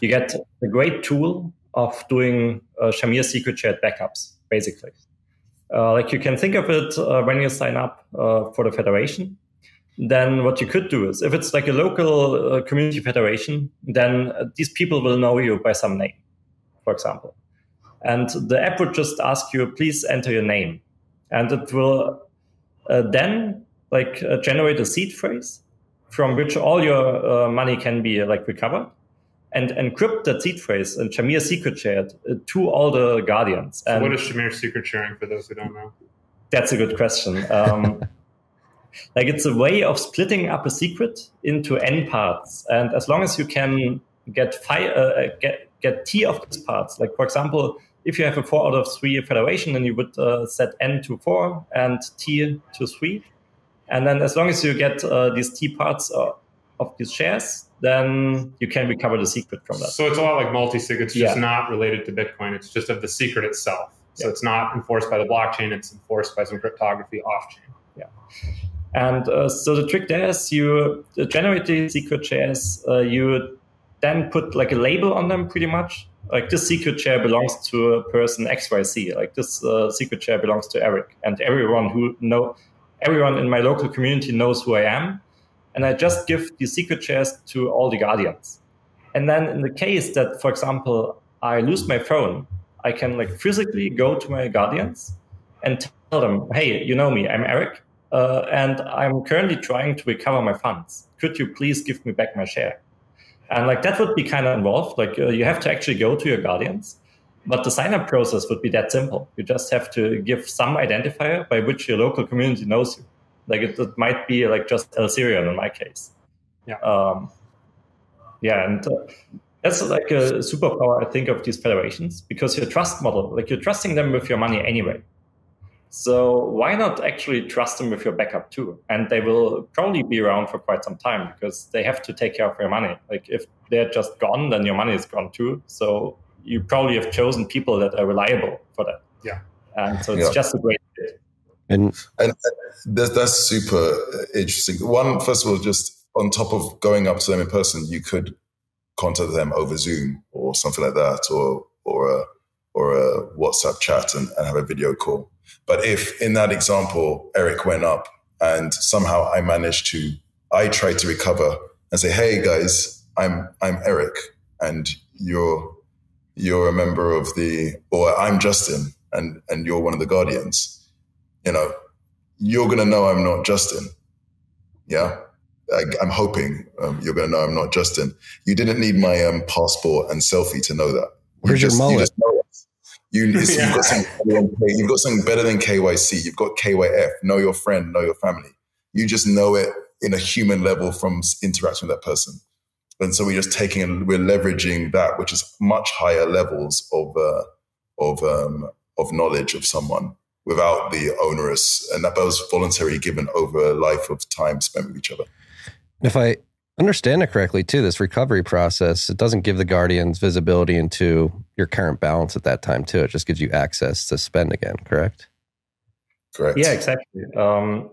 Speaker 8: You get a great tool of doing uh, Shamir secret shared backups, basically. Uh, like you can think of it uh, when you sign up uh, for the federation. Then what you could do is, if it's like a local uh, community federation, then uh, these people will know you by some name, for example. And the app would just ask you, please enter your name, and it will then like generate a seed phrase from which all your money can be like recovered and encrypt that seed phrase and Shamir secret shared uh, to all the guardians.
Speaker 6: And what is Shamir secret sharing for those who don't know?
Speaker 8: That's a good question. Um, like it's a way of splitting up a secret into n parts, and as long as you can get fi- uh, uh, get get t of these parts, like for example, if you have a four out of three federation, then you would uh, set n to four and t to three, and then as long as you get uh, these t parts uh, of these shares, then you can recover the secret from that.
Speaker 6: So it's a lot like multi-sig. It's just yeah. not related to Bitcoin. It's just of the secret itself. So yeah. it's not enforced by the blockchain. It's enforced by some cryptography off-chain.
Speaker 8: Yeah. And uh, so the trick there is you generate the secret shares. Uh, you then put like a label on them pretty much like this secret share belongs to a person XYZ, like this uh, secret share belongs to Eric, and everyone who know, everyone in my local community knows who I am, and I just give the secret shares to all the guardians. And then in the case that, for example, I lose my phone, I can like physically go to my guardians and tell them, hey, you know me, I'm Eric, uh, and I'm currently trying to recover my funds. Could you please give me back my share? And like that would be kind of involved. Like uh, you have to actually go to your guardians, but the sign up process would be that simple. You just have to give some identifier by which your local community knows you. Like it, it might be like just El in my case.
Speaker 6: Yeah.
Speaker 8: Um, yeah, and uh, that's like a superpower I think of these federations because your trust model, like you're trusting them with your money anyway. So why not actually trust them with your backup too? And they will probably be around for quite some time because they have to take care of your money. Like if they're just gone, then your money is gone too. So you probably have chosen people that are reliable for that.
Speaker 6: Yeah.
Speaker 8: And so it's
Speaker 7: Yeah.
Speaker 8: just a great fit.
Speaker 1: And
Speaker 7: And uh, that's, that's super interesting. One, first of all, just on top of going up to them in person, you could contact them over Zoom or something like that, or or a or a WhatsApp chat and, and have a video call. But if in that example, Eric went up and somehow I managed to, I tried to recover and say, "Hey guys, I'm I'm Eric, and you're you're a member of the, or I'm Justin, and and you're one of the guardians." You know, you're gonna know I'm not Justin. Yeah, I, I'm hoping um, you're gonna know I'm not Justin. You didn't need my um, passport and selfie to know that. You
Speaker 1: Where's your
Speaker 7: just-
Speaker 1: mullet?
Speaker 7: You just know it. You, it's-
Speaker 6: Yeah.
Speaker 7: you've, got something better than, you've got something better than KYC. You've got KYF. Know your friend. Know your family. You just know it in a human level from s- interacting with that person. And so we're just taking and we're leveraging that, which is much higher levels of uh, of um, of knowledge of someone without the onerous, and that was voluntary given over a life of time spent with each other.
Speaker 1: if I understand it correctly, too, this recovery process, it doesn't give the guardians visibility into your current balance at that time, too. It just gives you access to spend again, correct?
Speaker 7: Correct.
Speaker 8: Yeah, exactly. Um,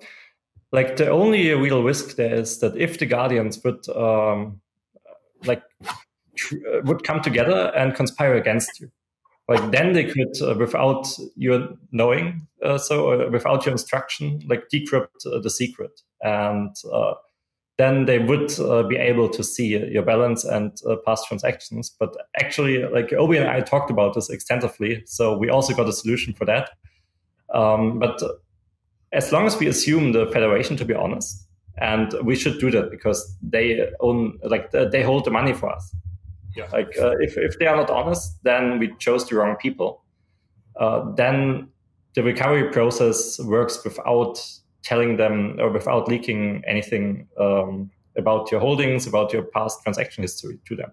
Speaker 8: like the only real risk there is that if the guardians would um, like tr- uh, would come together and conspire against you, like then they could, uh, without your knowing, uh, so uh, without your instruction, like decrypt uh, the secret, and uh, then they would uh, be able to see your balance and past transactions. But actually, like Obi and I talked about this extensively, so we also got a solution for that. Um, but as long as we assume the federation to be honest, and we should do that because they own, like they hold the money for us.
Speaker 6: Yeah.
Speaker 8: Like uh, if if they are not honest, then we chose the wrong people. Uh, then the recovery process works without telling them or without leaking anything um, about your holdings, about your past transaction history to them.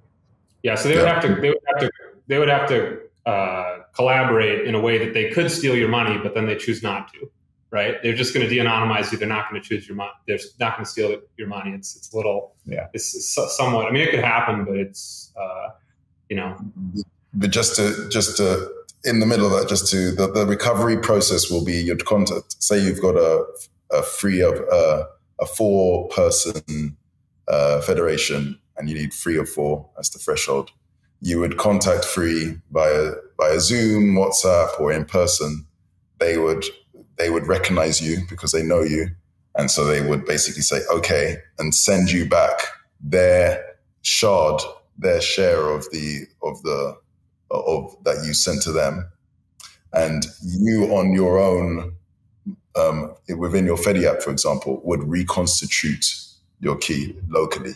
Speaker 6: Yeah, so they would have to they would have to they would have to uh, collaborate in a way that they could steal your money, but then they choose not to. Right? They're just going to de-anonymize you. They're not going to choose your money. They're not going to steal your money. It's it's little
Speaker 8: Yeah.
Speaker 6: It's, it's somewhat. I mean, it could happen, but it's uh, you know
Speaker 7: But just to just to in the middle of that, just to the, the recovery process will be you'd contact. Say you've got a a free of uh, a four person uh, federation, and you need three or four. as the threshold. You would contact free via via Zoom, WhatsApp, or in person. They would they would recognize you because they know you, and so they would basically say okay and send you back their shard, their share of the of the of that you sent to them, and you on your own um, within your Fedi app, for example, would reconstitute your key locally.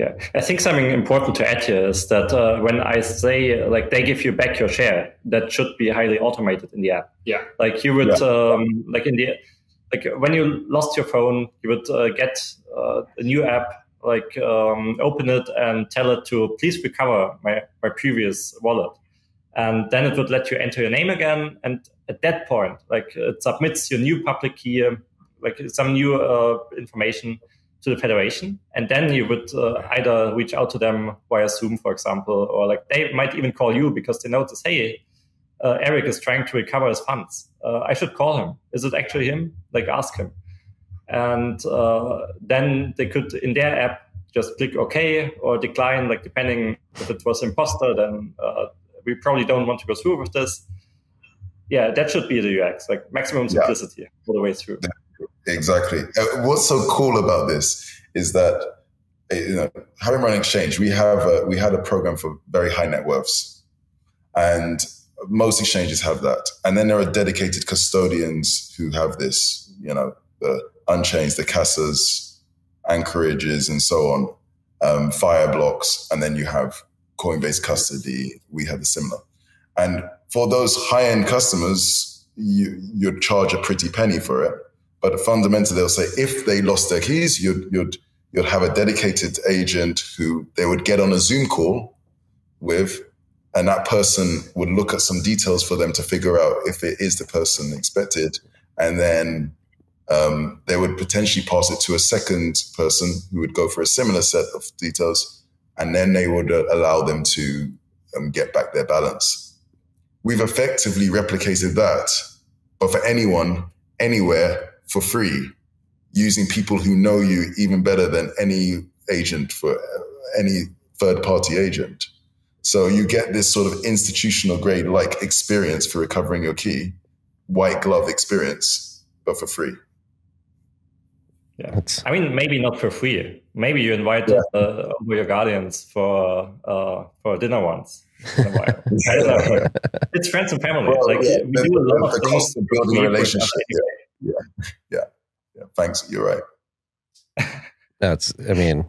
Speaker 8: Yeah, I think something important to add here is that uh, when I say like they give you back your share, that should be highly automated in the app.
Speaker 6: yeah.
Speaker 8: Like you would um, like in the like when you lost your phone, you would uh, get uh, a new app, like um, open it and tell it to please recover my my previous wallet, and then it would let you enter your name again. And at that point, like it submits your new public key, like some new uh, information to the federation, and then you would uh, either reach out to them via Zoom, for example, or like they might even call you because they notice, hey, uh, Eric is trying to recover his funds. Uh, I should call him. Is it actually him? Like ask him. And uh, then they could, in their app, just click OK or decline, like depending if it was imposter, then uh, we probably don't want to go through with this. Yeah, that should be the UX, like maximum simplicity yeah. all the way through.
Speaker 7: Exactly. Uh, what's so cool about this is that uh, you know, having run exchange, we have a, we had a program for very high net worths, and most exchanges have that. And then there are dedicated custodians who have this, you know, the Unchains, the Casas, Anchorages, and so on, um, Fireblocks, and then you have Coinbase custody. We have the similar. And for those high end customers, you, you'd charge a pretty penny for it. But fundamentally, they'll say if they lost their keys, you'd, you'd, you'd have a dedicated agent who they would get on a Zoom call with and that person would look at some details for them to figure out if it is the person expected. And then um, they would potentially pass it to a second person who would go for a similar set of details and then they would uh, allow them to um, get back their balance. We've effectively replicated that but for anyone anywhere for free using people who know you even better than any agent for uh, any third party agent so you get this sort of institutional grade like experience for recovering your key, white glove experience, but for free.
Speaker 8: Yeah, That's... I mean, maybe not for free. Maybe you invite yeah. uh, your guardians for uh, for dinner once. it's friends and family. Well, like yeah, we the, do a lot the, of the cost of building a relationship.
Speaker 7: Yeah. yeah, yeah. Thanks. You're right.
Speaker 1: That's. I mean,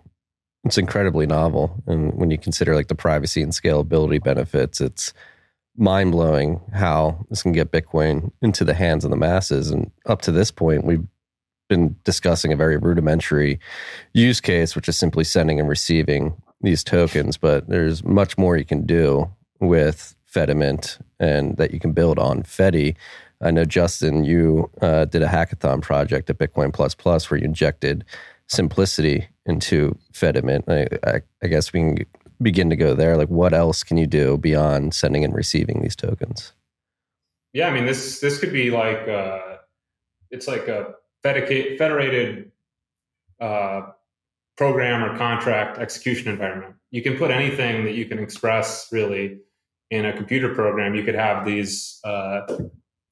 Speaker 1: it's incredibly novel. And when you consider like the privacy and scalability benefits, it's mind blowing how this can get Bitcoin into the hands of the masses. And up to this point, we've been discussing a very rudimentary use case, which is simply sending and receiving these tokens. But there's much more you can do with Fedimint and that you can build on Fedi. I know Justin, you uh, did a hackathon project at Bitcoin Plus Plus where you injected simplicity into Fedimint. I, I, I guess we can begin to go there. Like, what else can you do beyond sending and receiving these tokens?
Speaker 6: Yeah, I mean this this could be like uh, it's like a federated uh, program or contract execution environment. You can put anything that you can express really in a computer program. You could have these uh,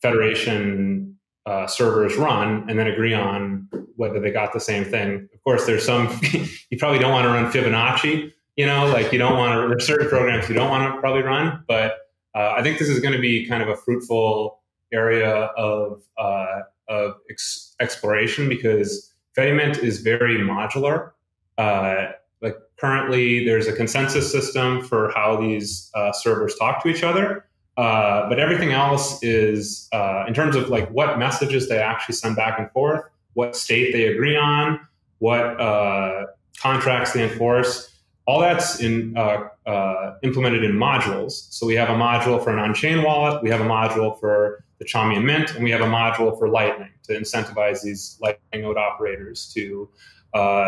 Speaker 6: federation uh, servers run and then agree on whether they got the same thing. Of course, there's some you probably don't want to run Fibonacci. You know, like you don't want to. There's certain programs you don't want to probably run, but uh, I think this is going to be kind of a fruitful area of uh, of ex- exploration because Fedimint is very modular. Uh, like currently, there's a consensus system for how these uh, servers talk to each other, uh, but everything else is uh, in terms of like what messages they actually send back and forth, what state they agree on, what uh, contracts they enforce. All that's in, uh, uh, implemented in modules. So we have a module for an on-chain wallet, we have a module for the Chaumian Mint, and we have a module for Lightning to incentivize these Lightning node operators to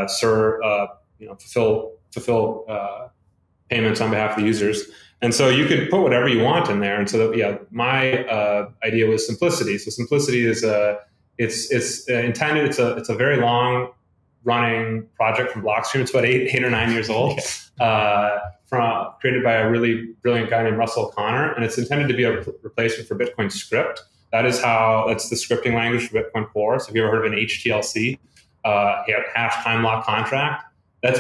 Speaker 6: serve, you know, fulfill fulfill payments on behalf of the users. And so you can put whatever you want in there. And so, that, yeah, my uh, idea was simplicity. So simplicity is a, it's it's intended. It's a it's a very long running project from Blockstream. It's about eight eight or nine years old. Uh, from created by a really brilliant guy named Russell O'Connor, and it's intended to be a replacement for Bitcoin Script. That is how that's the scripting language for Bitcoin Core. So, if you ever heard of an HTLC, uh, hash time lock contract? That's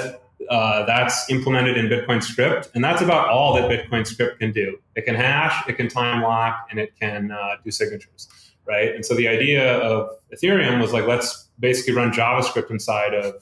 Speaker 6: uh, that's implemented in Bitcoin Script, and that's about all that Bitcoin Script can do. It can hash, it can time lock, and it can uh, do signatures, right? And so the idea of Ethereum was like, let's basically run JavaScript inside of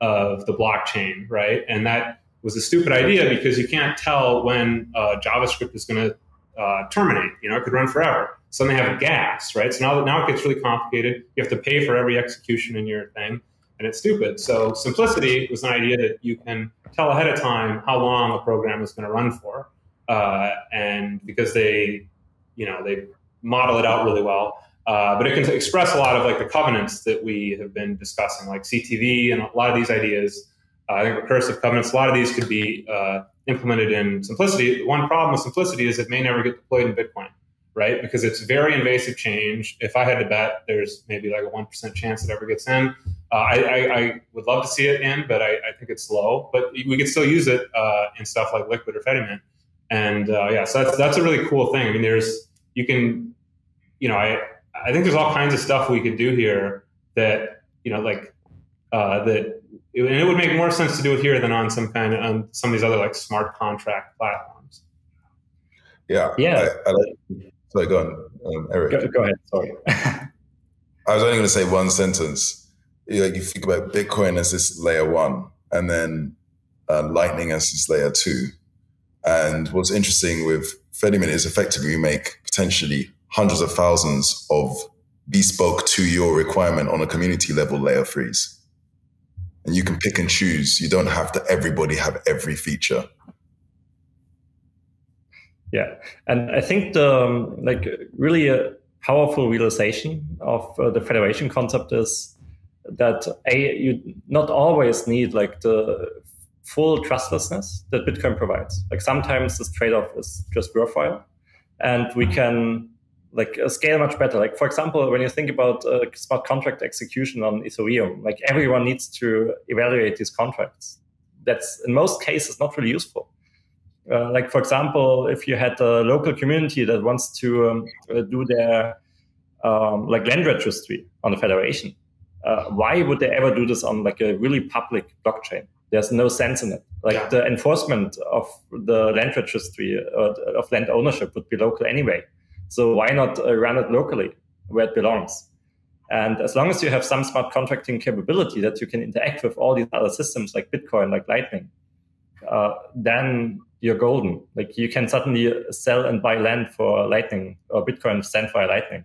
Speaker 6: of the blockchain, right? And that was a stupid idea because you can't tell when uh, JavaScript is going to uh, terminate. You know, it could run forever. So then they have gas, right? So now, now it gets really complicated. You have to pay for every execution in your thing and it's stupid. So simplicity was an idea that you can tell ahead of time how long a program is going to run for, uh, and because they, you know, they model it out really well. Uh, but it can express a lot of like the covenants that we have been discussing, like CTV and a lot of these ideas. Uh, I think recursive covenants. A lot of these could be uh, implemented in simplicity. One problem with simplicity is it may never get deployed in Bitcoin right? Because it's very invasive change. If I had to bet, there's maybe like a 1% chance it ever gets in. Uh, I, I, I, would love to see it in, but I, I, think it's slow. But we could still use it uh, in stuff like Liquid or Fedimint. And uh, yeah, so that's that's a really cool thing. I mean, there's you can, you know, I I think there's all kinds of stuff we could do here that you know, like uh, that, and it would make more sense to do it here than on some kind of on some of these other like smart contract platforms.
Speaker 7: Yeah,
Speaker 8: yeah.
Speaker 7: I, I, sorry, go on, um, Eric.
Speaker 8: Go, go ahead. Sorry.
Speaker 7: I was only going to say one sentence like you think about Bitcoin as this layer one, and then uh, Lightning as this layer two. And what's interesting with Fedimint is effectively we make potentially hundreds of thousands of bespoke to your requirement on a community level layer threes. And you can pick and choose. You don't have to everybody have every feature.
Speaker 8: Yeah, and I think the um, like really a powerful realization of uh, the federation concept is that a you not always need like the full trustlessness that Bitcoin provides. Like sometimes this trade-off is just worthwhile, and we can like uh, scale much better. Like for example, when you think about uh, smart contract execution on Ethereum, like everyone needs to evaluate these contracts. That's in most cases not really useful. Uh, like for example, if you had a local community that wants to um, uh, do their um, like land registry on the federation, uh, why would they ever do this on like a really public blockchain? There's no sense in it. Like yeah. the enforcement of the land registry uh, of land ownership would be local anyway. So why not uh, run it locally where it belongs? And as long as you have some smart contracting capability that you can interact with all these other systems like Bitcoin, like Lightning, uh, then you're golden. Like you can suddenly sell and buy land for Lightning or Bitcoin sent via Lightning.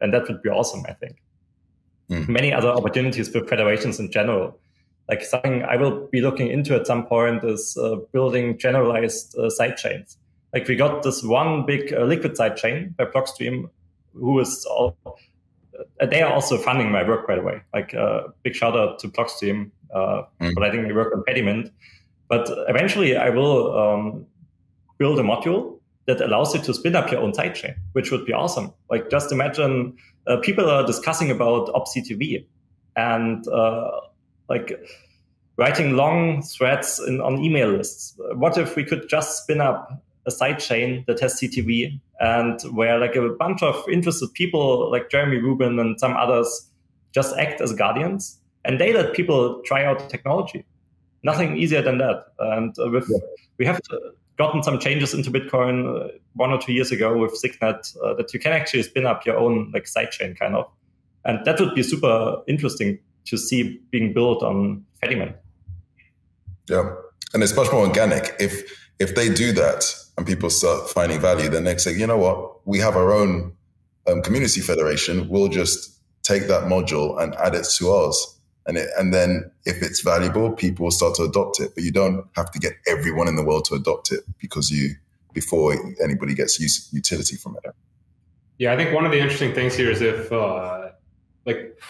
Speaker 8: And that would be awesome, I think mm. many other opportunities for federations in general. Like something I will be looking into at some point is uh, building generalized uh, sidechains. Like we got this one big uh, liquid sidechain by Blockstream, who is all, uh, they are also funding my work, by the way. Like uh, big shout out to Blockstream uh, mm. for letting me work on Fedimint. But eventually, I will um, build a module that allows you to spin up your own sidechain, which would be awesome. Like just imagine uh, people are discussing about opctv and uh, like writing long threads in, on email lists. What if we could just spin up a sidechain that has CTV and where like a bunch of interested people like Jeremy Rubin and some others just act as guardians and they let people try out the technology. Nothing easier than that. And uh, with, yeah. we have to, gotten some changes into Bitcoin uh, one or two years ago with Signet uh, that you can actually spin up your own like sidechain kind of, and that would be super interesting to see being built on Fedimint.
Speaker 7: Yeah, and it's much more organic. If if they do that and people start finding value, then they say, you know what, we have our own um, community federation. We'll just take that module and add it to ours and it, and then if it's valuable, people will start to adopt it. But you don't have to get everyone in the world to adopt it because you before anybody gets use, utility from it.
Speaker 6: Yeah, I think one of the interesting things here is if uh, like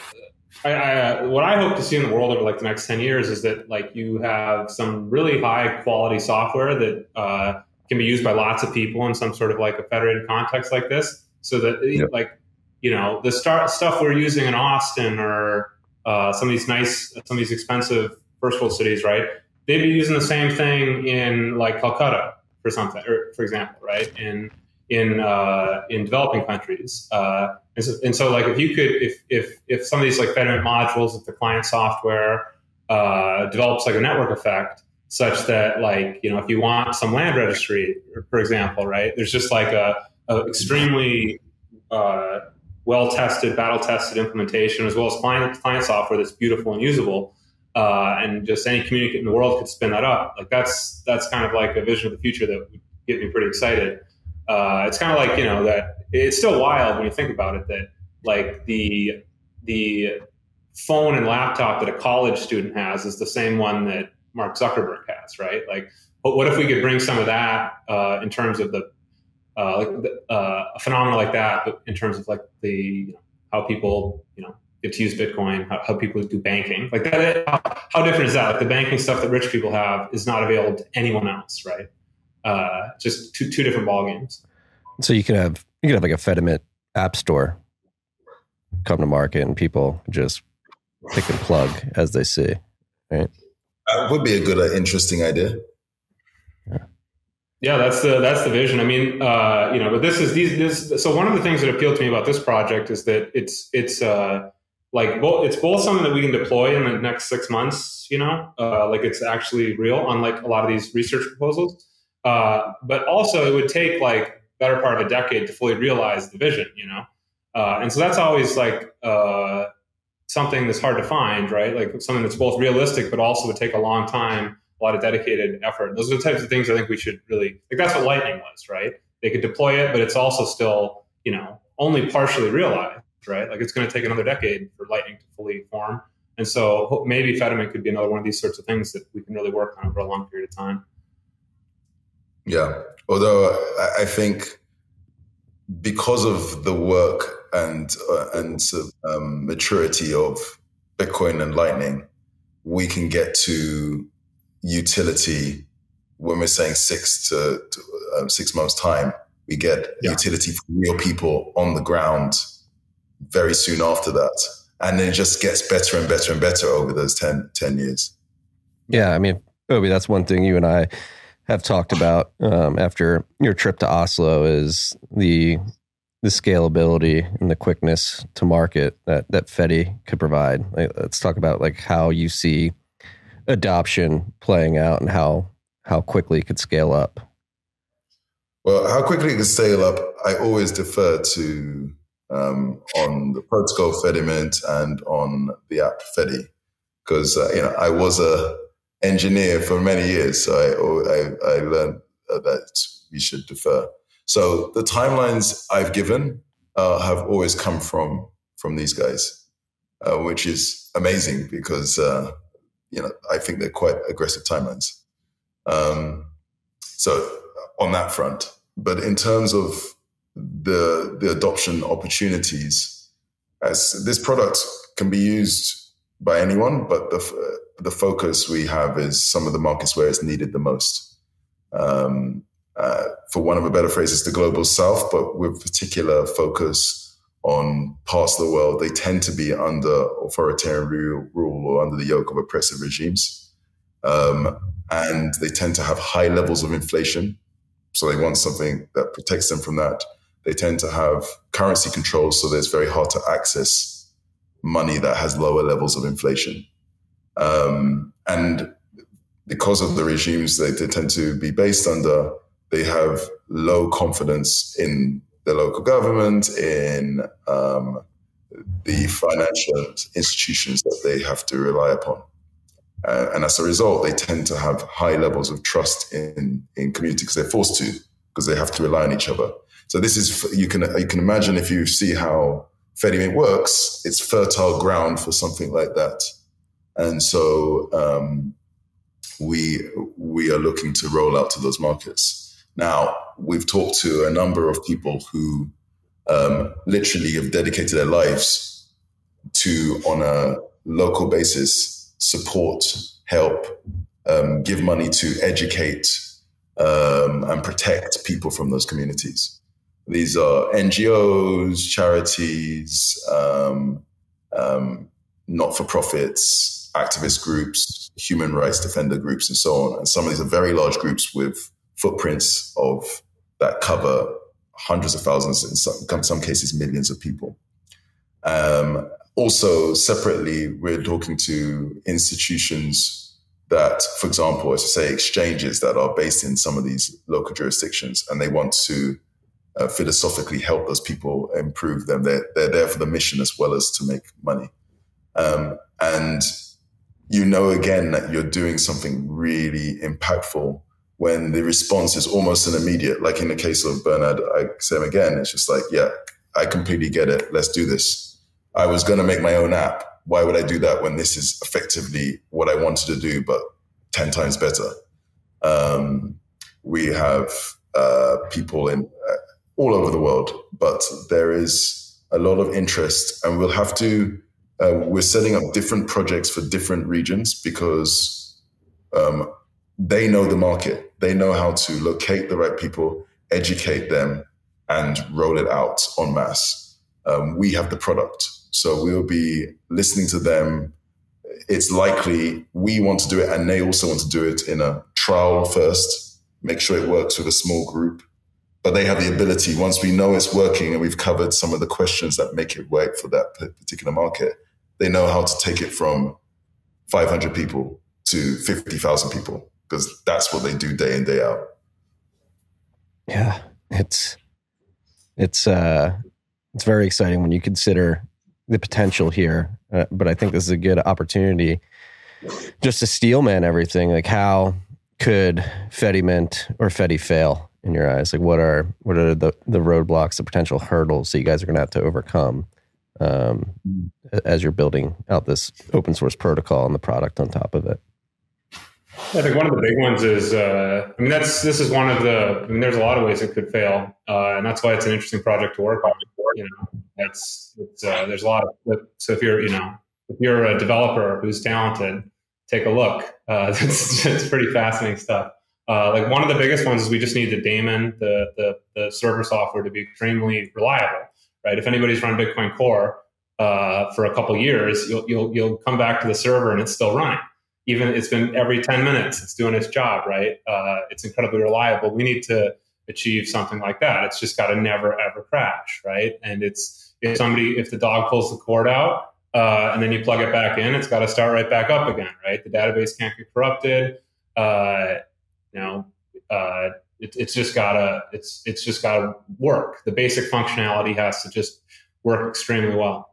Speaker 6: I, I, what I hope to see in the world over like the next ten years is that like you have some really high quality software that uh, can be used by lots of people in some sort of like a federated context like this, so that yep. like you know the start stuff we're using in Austin or uh, some of these nice, some of these expensive first world cities, right? They'd be using the same thing in like Calcutta for something, or for example, right? In in uh, in developing countries, uh, and, so, and, so, like if you could, if if if some of these like Fedimint modules, if the client software uh, develops like a network effect, such that like you know if you want some land registry, for example, right? There's just like a, a extremely uh, well tested, battle tested implementation, as well as client, client software that's beautiful and usable. Uh, and just any communicant in the world could spin that up. Like that's that's kind of like a vision of the future that would get me pretty excited. Uh, it's kind of like you know that it's still wild when you think about it that like the the phone and laptop that a college student has is the same one that Mark Zuckerberg has, right? Like, but what if we could bring some of that uh, in terms of the uh, like uh, a phenomenon like that, but in terms of like the you know, how people you know get to use Bitcoin, how, how people do banking, like that. How, how, different is that? Like the banking stuff that rich people have is not available to anyone else, right? Uh, just two two different ball games.
Speaker 1: So you can have you can have like a Fedimint app store come to market, and people just pick and plug as they see. Right.
Speaker 7: That would be a good, uh, interesting idea.
Speaker 6: Yeah, that's the that's the vision. I mean, uh, you know, but this is these this. So one of the things that appealed to me about this project is that it's it's uh, like both it's both something that we can deploy in the next six months. You know, uh, like it's actually real, unlike a lot of these research proposals. Uh, but also, it would take like better part of a decade to fully realize the vision. You know, uh, and so that's always like uh, something that's hard to find, right? Like something that's both realistic, but also would take a long time a lot of dedicated effort. Those are the types of things I think we should really like. That's what Lightning was, right? They could deploy it, but it's also still, you know, only partially realized, right? Like it's going to take another decade for Lightning to fully form. And so maybe Fedimint could be another one of these sorts of things that we can really work on over a long period of time.
Speaker 7: Yeah. Although I think because of the work and uh, and um, maturity of Bitcoin and Lightning, we can get to utility when we're saying six to, to um, six months time we get yeah. utility for real people on the ground very soon after that and then it just gets better and better and better over those 10, 10 years
Speaker 1: yeah i mean obi that's one thing you and i have talked about um, after your trip to oslo is the the scalability and the quickness to market that that Fedi could provide. Like, let's talk about like how you see adoption playing out and how how quickly it could scale up?
Speaker 7: Well, how quickly it could scale up, I always defer to um, on the protocol Fedimint and on the app Fedi, because uh, you know I was a engineer for many years, so I I, I learned that we should defer. So the timelines I've given uh, have always come from from these guys, uh, which is amazing because uh, you know, I think they're quite aggressive timelines. Um, so on that front, but in terms of the the adoption opportunities, as this product can be used by anyone, but the the focus we have is some of the markets where it's needed the most. Um, uh, for one of a better phrase, phrases, the global south, but with particular focus on parts of the world, they tend to be under authoritarian rule or under the yoke of oppressive regimes. Um, and they tend to have high levels of inflation. So they want something that protects them from that. They tend to have currency controls, so it's very hard to access money that has lower levels of inflation. Um, and because of the regimes they, they tend to be based under, they have low confidence in the local government, in um, the financial institutions that they have to rely upon. Uh, and as a result, they tend to have high levels of trust in, in community because they're forced to, because they have to rely on each other. So this is, you can, you can imagine if you see how Fedimint works, it's fertile ground for something like that. And so um, we, we are looking to roll out to those markets. Now, we've talked to a number of people who um, literally have dedicated their lives to, on a local basis, support, help, um, give money to educate um, and protect people from those communities. These are NGOs, charities, um, um, not for profits, activist groups, human rights defender groups, and so on. And some of these are very large groups with footprints of that cover hundreds of thousands, in some, some cases, millions of people. Um, also, separately, we're talking to institutions that, for example, as I say, exchanges that are based in some of these local jurisdictions, and they want to uh, philosophically help those people improve them. They're, they're there for the mission as well as to make money. Um, and you know, again, that you're doing something really impactful when the response is almost an immediate, like in the case of Bernard I say him again, it's just like, yeah, I completely get it. Let's do this. I was going to make my own app. Why would I do that when this is effectively what I wanted to do, but 10 times better? Um, we have uh, people in uh, all over the world, but there is a lot of interest, and we'll have to. Uh, we're setting up different projects for different regions because um, they know the market. They know how to locate the right people, educate them, and roll it out en masse. Um, we have the product. So we'll be listening to them. It's likely we want to do it and they also want to do it in a trial first, make sure it works with a small group. But they have the ability, once we know it's working and we've covered some of the questions that make it work for that particular market, they know how to take it from 500 people to 50,000 people because that's what they do day in, day out.
Speaker 1: Yeah, it's, it's, uh, it's very exciting when you consider the potential here. Uh, but I think this is a good opportunity just to steelman everything. Like, how could Fedi Fedimint or Fedi fail in your eyes? Like, what are what are the the roadblocks, the potential hurdles that you guys are going to have to overcome um, as you're building out this open source protocol and the product on top of it?
Speaker 6: I think one of the big ones is, uh, I mean, that's this is one of the. I mean, there's a lot of ways it could fail, uh, and that's why it's an interesting project to work on. You know, it's, it's uh, there's a lot of. So if you're, you know, if you're a developer who's talented, take a look. Uh, it's, it's pretty fascinating stuff. Uh, like one of the biggest ones is we just need the daemon, the, the the server software, to be extremely reliable. Right? If anybody's run Bitcoin Core uh, for a couple years, you'll, you'll you'll come back to the server and it's still running even it's been every 10 minutes it's doing its job right? Uh, it's incredibly reliable. We need to achieve something like that. It's just got to never ever crash right? And it's if somebody if the dog pulls the cord out uh, and then you plug it back in it's got to start right back up again right? The database can't get corrupted. Uh, you know uh, it, it's just gotta it's it's just gotta work. The basic functionality has to just work extremely well.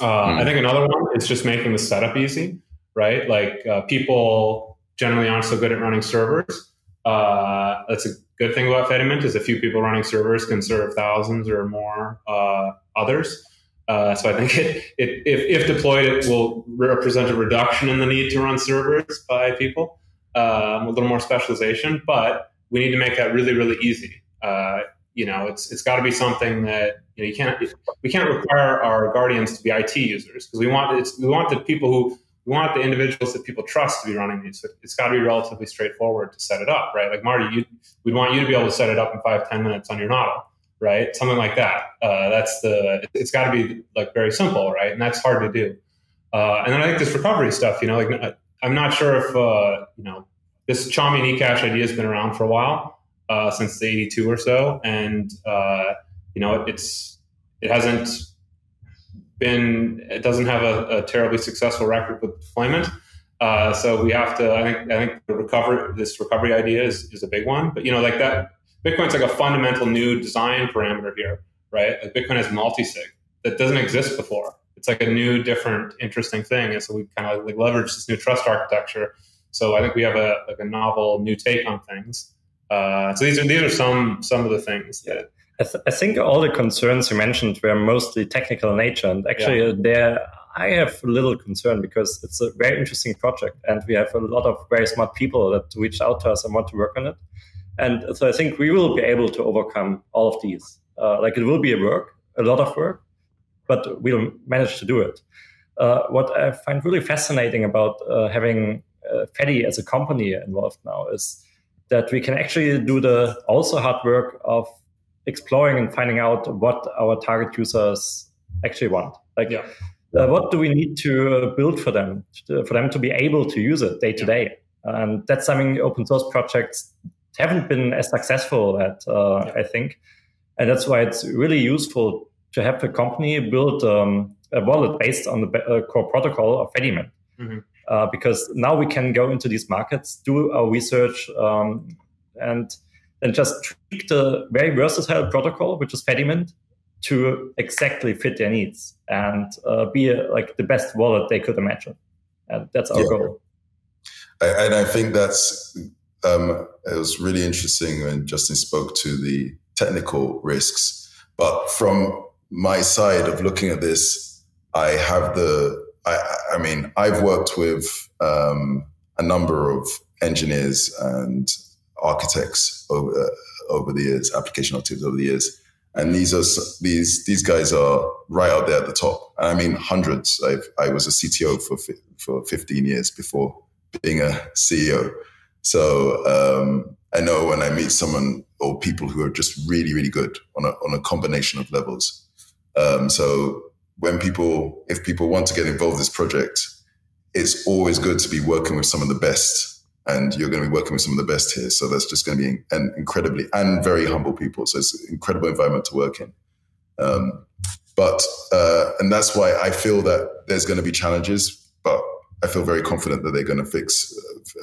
Speaker 6: Mm. i think another one is just making the setup easy right? Like uh, people generally aren't so good at running servers. Uh, that's a good thing about Fedimint is a few people running servers can serve thousands or more uh, others. Uh, so I think it, it, if, if, deployed, it will represent a reduction in the need to run servers by people, um, a little more specialization. But we need to make that really, really easy. Uh, you know, it's it's got to be something that you know you can't we can't require our guardians to be IT users because we want it's, we want the people who we want the individuals that people trust to be running these. It's got to be relatively straightforward to set it up, right? Like Marty, we'd want you to be able to set it up in five, 10 minutes on your Nodl, right? Something like that. Uh, that's the, it's got to be like very simple, right? And that's hard to do. Uh, and then I think this recovery stuff, you know, like I'm not sure if, uh, you know, this Chaumian eCash idea has been around for a while, uh, since the 82 or so. And, uh, you know, it's, it hasn't been it doesn't have a, a terribly successful record with deployment. Uh, so we have to. I think. I think the recovery. This recovery idea is, is a big one. But you know, like that, Bitcoin's like a fundamental new design parameter here, right? Like Bitcoin has multi-sig that doesn't exist before. It's like a new, different, interesting thing. And so we kind of like leverage this new trust architecture. So I think we have a like a novel new take on things. Uh, so these are these are some some of the things that
Speaker 8: I, th- I, think all the concerns you mentioned were mostly technical nature, and actually, yeah. there I have little concern because it's a very interesting project, and we have a lot of very smart people that reach out to us and want to work on it. And so I think we will be able to overcome all of these. Uh, like it will be a work, a lot of work, but we'll manage to do it. Uh, what I find really fascinating about uh, having uh, Fedi as a company involved now is that we can actually do the also hard work of exploring and finding out what our target users actually want. Like, yeah. uh, what do we need to uh, build for them, to, for them to be able to use it day to day? And that's something open source projects haven't been as successful at, uh, yeah. I think. And that's why it's really useful to have a company build um, a wallet based on the uh, core protocol of Fedimint. Mm-hmm. Uh, because now we can go into these markets, do our research, um, and and just tweak the very versatile protocol, which is Fedimint, to exactly fit their needs and uh, be a, like the best wallet they could imagine. And that's our yeah. goal.
Speaker 7: I, and I think that's um, it was really interesting when Justin spoke to the technical risks. But from my side of looking at this, I have the I, I mean I've worked with um, a number of engineers and architects over uh, over the years, application architects over the years, and these are these these guys are right out there at the top. And I mean hundreds. I've, I was a CTO for for 15 years before being a CEO, so um, I know when I meet someone or people who are just really really good on a on a combination of levels. Um, so when people, if people want to get involved in this project, it's always good to be working with some of the best. And you're going to be working with some of the best here. So that's just going to be an incredibly and very humble people. So it's an incredible environment to work in. Um, but, uh, and that's why I feel that there's going to be challenges, but I feel very confident that they're going to fix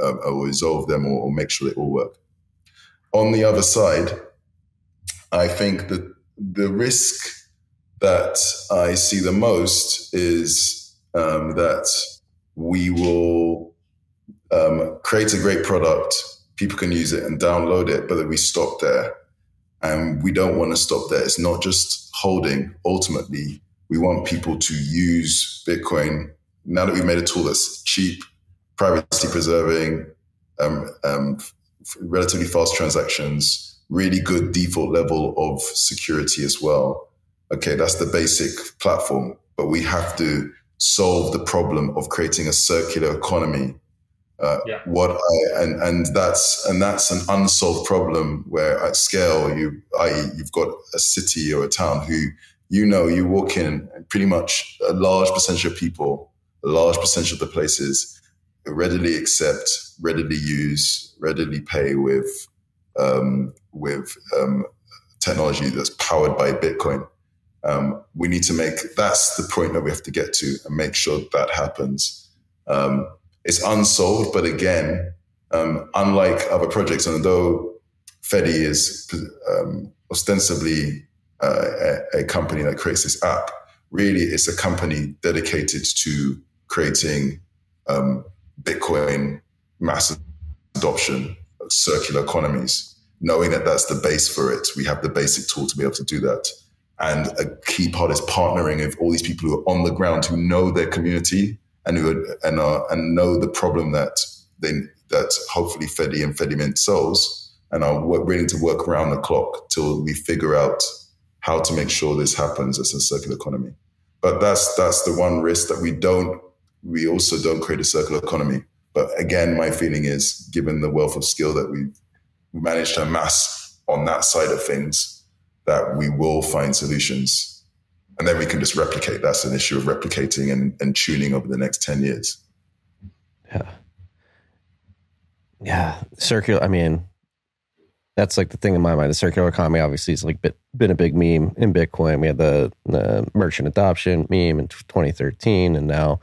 Speaker 7: uh, or resolve them or, or make sure they all work. On the other side, I think that the risk that I see the most is um, that we will um, create a great product, people can use it and download it, but that we stop there. And we don't want to stop there. It's not just holding. Ultimately, we want people to use Bitcoin now that we've made a tool that's cheap, privacy preserving, um, um, relatively fast transactions, really good default level of security as well. Okay, that's the basic platform, but we have to solve the problem of creating a circular economy. Uh, yeah. What I, and and that's and that's an unsolved problem where at scale you i.e. you've got a city or a town who you know you walk in and pretty much a large percentage of people, a large percentage of the places readily accept, readily use, readily pay with um, with um, technology that's powered by Bitcoin. Um, we need to make that's the point that we have to get to and make sure that happens. Um, it's unsolved, but again, um, unlike other projects, and though Fedi is um, ostensibly uh, a, a, company that creates this app, really it's a company dedicated to creating um, Bitcoin mass adoption, of circular economies. Knowing that that's the base for it, we have the basic tool to be able to do that. And a key part is partnering with all these people who are on the ground who know their community and who are, and are, and know the problem that they that hopefully Fedi and Fedimint solves and are willing to work around the clock till we figure out how to make sure this happens as a circular economy. But that's that's the one risk that we don't we also don't create a circular economy. But again, my feeling is given the wealth of skill that we've managed to amass on that side of things, that we will find solutions. And then we can just replicate. That's an issue of replicating and, and tuning over the next 10 years.
Speaker 1: Yeah. Yeah. Circular, I mean, that's like the thing in my mind. The circular economy obviously has like bit, been a big meme in Bitcoin. We had the, the merchant adoption meme in 2013, and now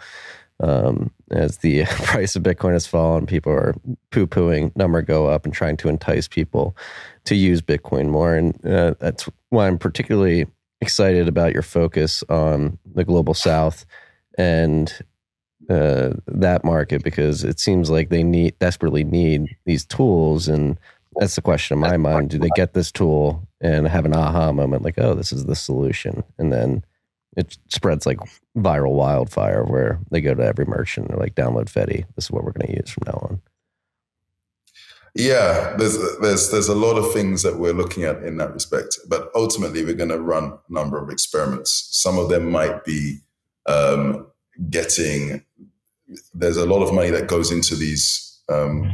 Speaker 1: um, as the price of Bitcoin has fallen, people are poo pooing number go up and trying to entice people to use Bitcoin more. And uh, that's why I'm particularly excited about your focus on the global south and uh, that market because it seems like they need desperately need these tools. And that's the question in my mind. Do they get this tool and have an aha moment like oh this is the solution? And then it spreads like viral wildfire where they go to every merchant and they're like download fedi this is what we're going to use from now on
Speaker 7: yeah, there's there's there's a lot of things that we're looking at in that respect, but ultimately we're going to run a number of experiments. Some of them might be um, getting. There's a lot of money that goes into these um,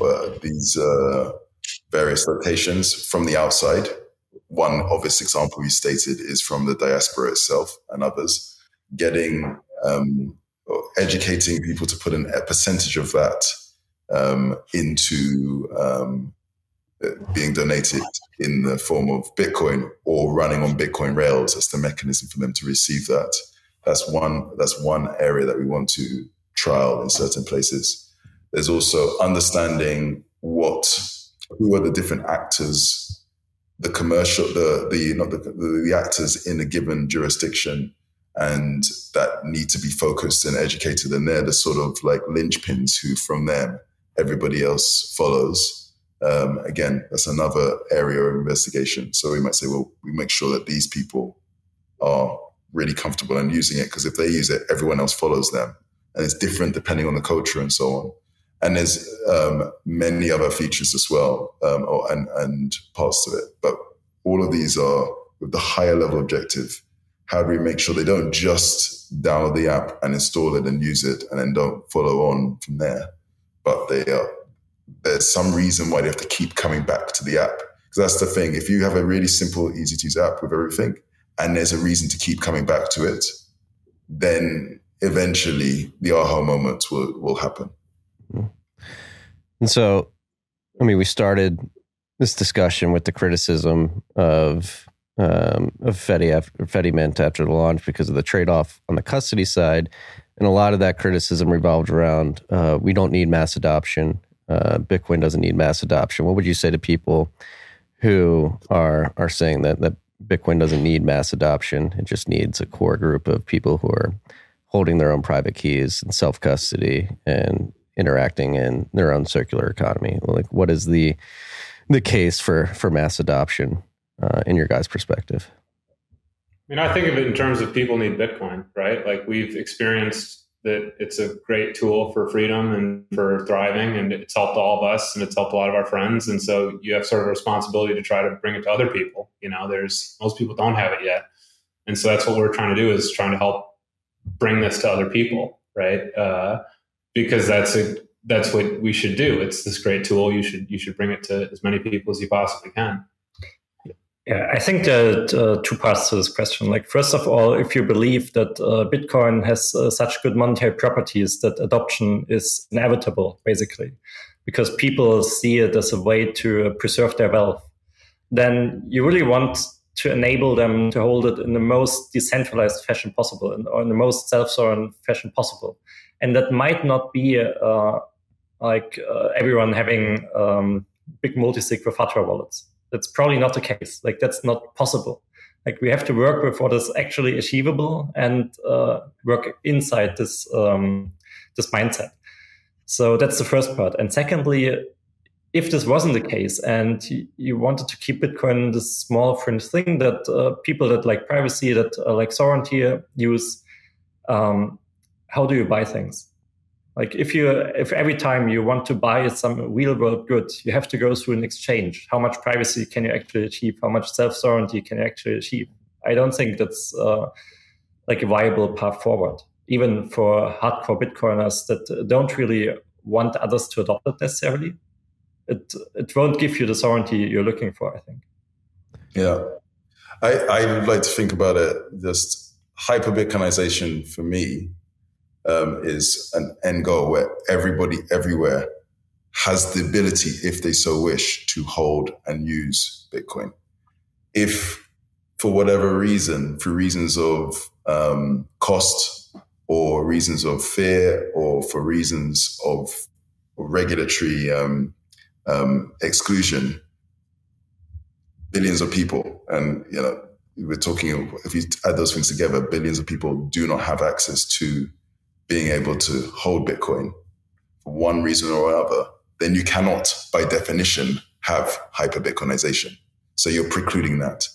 Speaker 7: uh, these uh, various locations from the outside. One obvious example you stated is from the diaspora itself and others getting um, educating people to put in a percentage of that um, into um, being donated in the form of Bitcoin or running on Bitcoin Rails as the mechanism for them to receive that. That's one. That's one area that we want to trial in certain places. There's also understanding what who are the different actors, the commercial, the the not the, the, the actors in a given jurisdiction and that need to be focused and educated. And they're the sort of like linchpins who, from them, everybody else follows. Um, again, that's another area of investigation. So we might say, well, we make sure that these people are really comfortable in using it because if they use it, everyone else follows them. And it's different depending on the culture and so on. And there's um, many other features as well um, or, and, and parts of it. But all of these are with the higher level objective. How do we make sure they don't just download the app and install it and use it and then don't follow on from there? But they are, there's some reason why they have to keep coming back to the app. Because that's the thing. If you have a really simple, easy to use app with everything, and there's a reason to keep coming back to it, then eventually the aha moments will, will happen.
Speaker 1: And so, I mean, we started this discussion with the criticism of um, of after, Fedimint after the launch because of the trade off on the custody side, and a lot of that criticism revolved around uh, we don't need mass adoption. Uh, Bitcoin doesn't need mass adoption. What would you say to people who are are saying that that Bitcoin doesn't need mass adoption? It just needs a core group of people who are holding their own private keys and self custody and interacting in their own circular economy. Like, what is the the case for for mass adoption uh, in your guys' perspective?
Speaker 6: I mean, I think of it in terms of people need Bitcoin, right? Like we've experienced that it's a great tool for freedom and for thriving, and it's helped all of us, and it's helped a lot of our friends. And so you have sort of a responsibility to try to bring it to other people. You know, there's most people don't have it yet, and so that's what we're trying to do is trying to help bring this to other people, right? Uh, because that's a that's what we should do. It's this great tool. You should you should bring it to as many people as you possibly can.
Speaker 8: Yeah, I think there are uh, two parts to this question. Like, first of all, if you believe that uh, Bitcoin has uh, such good monetary properties that adoption is inevitable, basically, because people see it as a way to preserve their wealth, then you really want to enable them to hold it in the most decentralized fashion possible or in the most self-sovereign fashion possible. And that might not be uh, like uh, everyone having um, big multi-sig for Fatwa wallets. That's probably not the case. Like that's not possible. Like we have to work with what is actually achievable and uh, work inside this um, this mindset. So that's the first part. And secondly, if this wasn't the case and you wanted to keep Bitcoin this small fringe thing that uh, people that like privacy, that uh, like sovereignty use, um, how do you buy things? Like if you if every time you want to buy some real world good, you have to go through an exchange. How much privacy can you actually achieve? How much self sovereignty can you actually achieve? I don't think that's uh, like a viable path forward, even for hardcore Bitcoiners that don't really want others to adopt it necessarily. It it won't give you the sovereignty you're looking for. I think.
Speaker 7: Yeah, I I would like to think about it just hyper Bitcoinization for me um, is an end goal where everybody everywhere has the ability, if they so wish, to hold and use Bitcoin. If for whatever reason, for reasons of um, cost or reasons of fear or for reasons of regulatory um, um, exclusion, billions of people, and you know, we're talking if you add those things together, billions of people do not have access to being able to hold Bitcoin for one reason or another, then you cannot, by definition, have hyper Bitcoinization. So you're precluding that.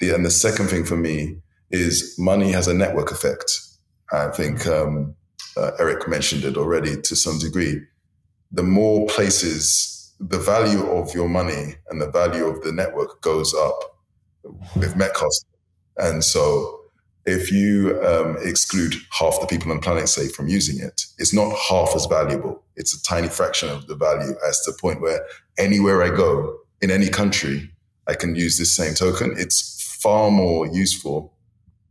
Speaker 7: The, and the second thing for me is money has a network effect. I think um, uh, Eric mentioned it already to some degree. The more places, the value of your money and the value of the network goes up with Metcalfe's. And so if you um, exclude half the people on the planet, say, from using it, it's not half as valuable. It's a tiny fraction of the value as the point where anywhere I go in any country, I can use this same token. It's far more useful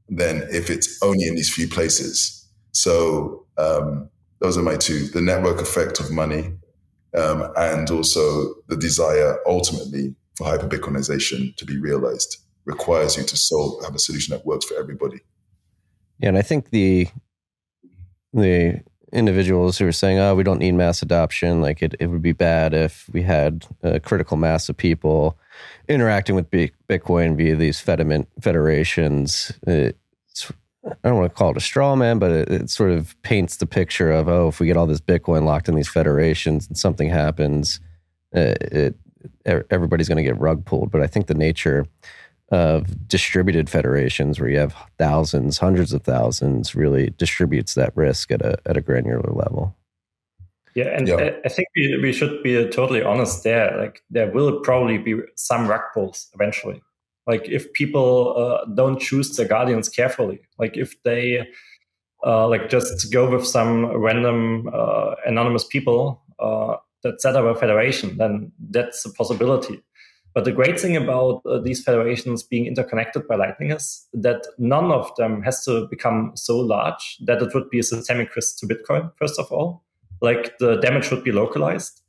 Speaker 7: than if it's only in these few places. So um, those are my two: the network effect of money, um, and also the desire ultimately for hyper Bitcoinization to be realized requires you to solve have a solution that works for everybody.
Speaker 1: Yeah, and I think the the individuals who are saying, "Oh, we don't need mass adoption," like it, it would be bad if we had a critical mass of people interacting with Bitcoin via these Fedimint federations. It's, I don't want to call it a straw man, but it, it, sort of paints the picture of, oh, if we get all this Bitcoin locked in these federations and something happens, uh, it, it everybody's going to get rug pulled. But I think the nature of distributed federations where you have thousands, hundreds of thousands, really distributes that risk at a at a granular level.
Speaker 8: Yeah, and yeah. I think we, we should be totally honest there. Like there will probably be some rug pulls eventually. Like if people uh, don't choose their guardians carefully, like if they uh, like just go with some random uh, anonymous people uh, that set up a federation, then that's a possibility. But the great thing about uh, these federations being interconnected by Lightning is that none of them has to become so large that it would be a systemic risk to Bitcoin, first of all. Like the damage would be localized.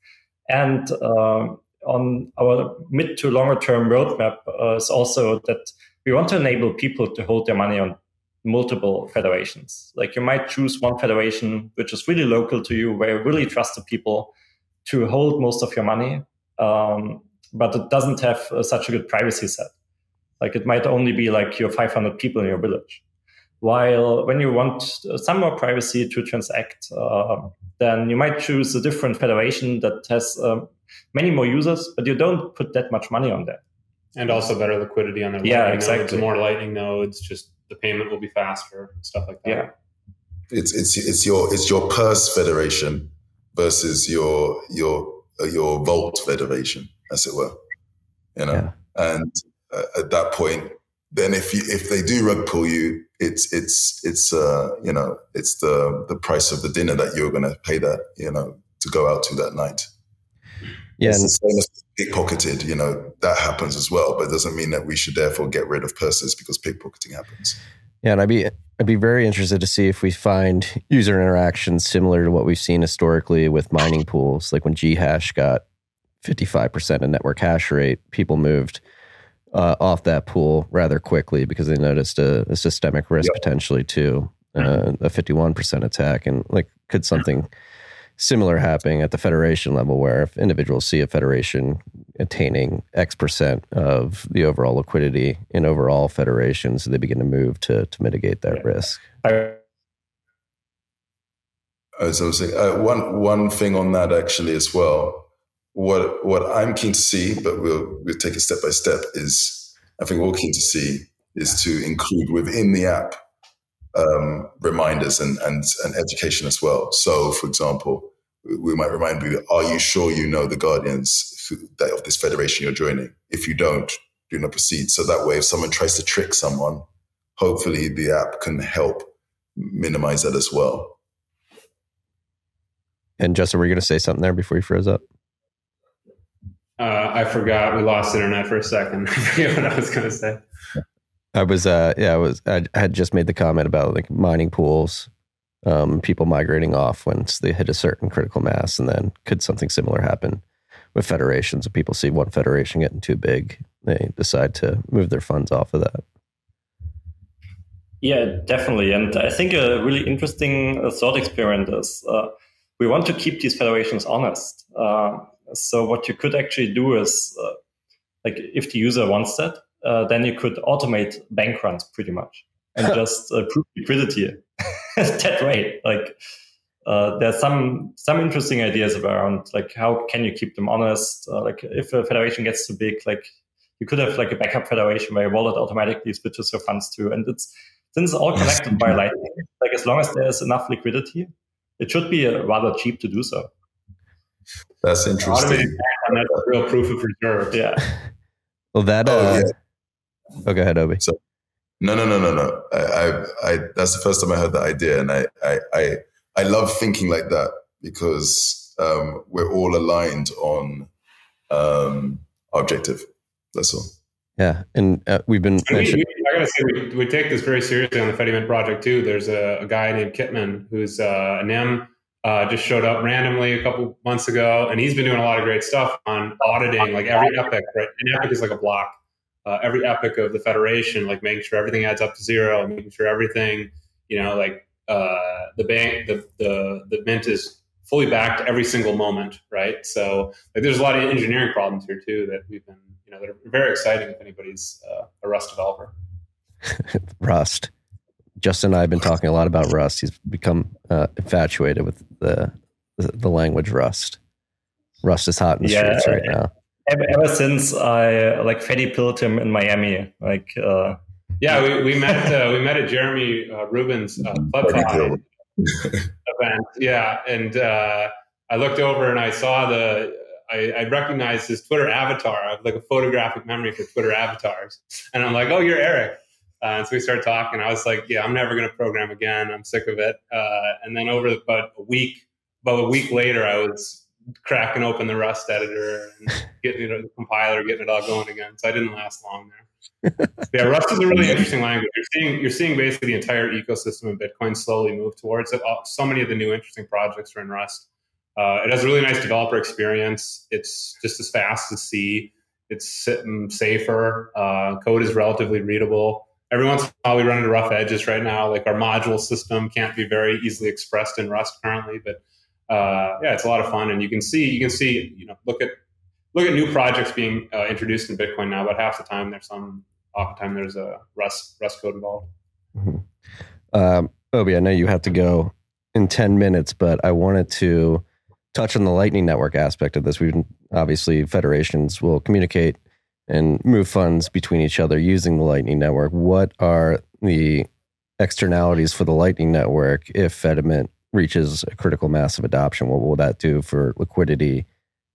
Speaker 8: And uh, on our mid to longer term roadmap uh, is also that we want to enable people to hold their money on multiple federations. Like you might choose one federation which is really local to you, where you really trust the people to hold most of your money, um, but it doesn't have uh, such a good privacy set. Like it might only be like your 500 people in your village. While when you want some more privacy to transact, uh, then you might choose a different federation that has um, many more users, but you don't put that much money on that.
Speaker 6: And also better liquidity on their
Speaker 8: yeah, exactly.
Speaker 6: nodes. The more lightning nodes, just the payment will be faster, stuff like that.
Speaker 8: Yeah.
Speaker 7: It's it's it's your it's your purse federation versus your your uh, your vault federation, as it were. You know,
Speaker 1: Yeah.
Speaker 7: and uh, at that point, then if you if they do rug pull you, it's it's it's uh you know it's the the price of the dinner that you're going to pay that you know to go out to that night.
Speaker 1: Yeah,
Speaker 7: It's the same as pickpocketed. You know that happens as well, but it doesn't mean that we should therefore get rid of purses because pickpocketing happens.
Speaker 1: Yeah, and I'd be I'd be very interested to see if we find user interactions similar to what we've seen historically with mining pools. Like when Ghash got fifty five percent of network hash rate, people moved uh, off that pool rather quickly because they noticed a, a systemic risk
Speaker 7: Yep.
Speaker 1: potentially to uh, a fifty one percent attack. And like, could something similar happening at the federation level, where if individuals see a federation attaining X percent of the overall liquidity in overall federations, they begin to move to to mitigate that
Speaker 8: Yeah.
Speaker 1: risk.
Speaker 8: I-
Speaker 7: As I was saying, uh, one one thing on that actually as well. What what I'm keen to see, but we'll we'll take it step by step. Is I think we're keen to see is to include within the app um, reminders and, and and education as well. So, for example, we- might remind you: Are you sure you know the guardians of this federation you're joining? If you don't, do not proceed. So that way, if someone tries to trick someone, hopefully the app can help minimize that as well.
Speaker 1: And Justin, were you going to say something there before you froze up?
Speaker 6: Uh, I forgot. We lost internet for a second. I forget what I was going to say.
Speaker 1: I was, uh, yeah, I was. I had just made the comment about like mining pools, um, people migrating off once they hit a certain critical mass, and then could something similar happen with federations? If people see one federation getting too big, they decide to move their funds off of that.
Speaker 8: Yeah, definitely. And I think a really interesting uh, thought experiment is uh, we want to keep these federations honest. Uh, so what you could actually do is, uh, like, if the user wants that, uh, then you could automate bank runs pretty much and just uh, prove liquidity that way. Like, uh, there's some some interesting ideas around like how can you keep them honest. Uh, like, if a federation gets too big, like you could have like a backup federation where your wallet automatically switches your funds to, and it's since it's all connected by Lightning, like as long as there's enough liquidity, it should be uh, rather cheap to do so.
Speaker 7: That's interesting.
Speaker 6: bank run, that's real proof of reserve.
Speaker 8: Yeah.
Speaker 1: Well, that. Uh,
Speaker 7: Oh,
Speaker 1: oh,
Speaker 7: yeah.
Speaker 1: go ahead, Obi.
Speaker 7: No, no, no, no, no. I, I, I, that's the first time I heard that idea, and I, I, I, I love thinking like that because um, we're all aligned on um, objective. That's all.
Speaker 1: Yeah, and uh, we've been
Speaker 6: And we,
Speaker 1: mentioning.
Speaker 6: we, I gotta say, we, we take this very seriously on the Fedimint project too. There's a, a guy named Kitman who's uh, a NIM, uh, just showed up randomly a couple months ago, and he's been doing a lot of great stuff on auditing, like every epic. Right, an epic is like a block. Uh, every epic of the federation, like making sure everything adds up to zero, making sure everything, you know, like uh, the bank, the, the the mint is fully backed every single moment, right? So like, there's a lot of engineering problems here too that we've been, you know, that are very exciting if anybody's uh, a Rust developer.
Speaker 1: Rust. Justin and I have been talking a lot about Rust. He's become uh, infatuated with the, the the language Rust. Rust is hot in the
Speaker 8: Yeah.
Speaker 1: streets right now.
Speaker 8: Ever, ever since I like Fedi pilled him in Miami, like uh,
Speaker 6: Yeah, we, we met uh, we met at Jeremy uh, Rubin's uh, Plebfi event. Yeah, and uh, I looked over and I saw the I, I recognized his Twitter avatar. I have like a photographic memory for Twitter avatars, and I'm like, oh, you're Eric. Uh, and so we started talking. I was like, yeah, I'm never going to program again. I'm sick of it. Uh, and then over about a week, about a week later, I was cracking open the Rust editor and getting you know, the compiler, getting it all going again. So I didn't last long there. yeah, Rust is a really interesting language. You're seeing you're seeing basically the entire ecosystem of Bitcoin slowly move towards it. So many of the new interesting projects are in Rust. Uh, it has a really nice developer experience. It's just as fast as C. It's safer. Uh, code is relatively readable. Every once in a while, we run into rough edges right now. Like our module system can't be very easily expressed in Rust currently, but uh, yeah, it's a lot of fun. And you can see, you can see, you know, look at look at new projects being uh, introduced in Bitcoin now. About half the time, there's some. Oftentimes, there's a Rust Rust code involved.
Speaker 1: Mm-hmm. Um, Obi, I know you have to go in ten minutes, but I wanted to touch on the Lightning Network aspect of this. We've obviously federations will communicate and move funds between each other using the Lightning Network. What are the externalities for the Lightning Network if Fedimint reaches a critical mass of adoption? What will that do for liquidity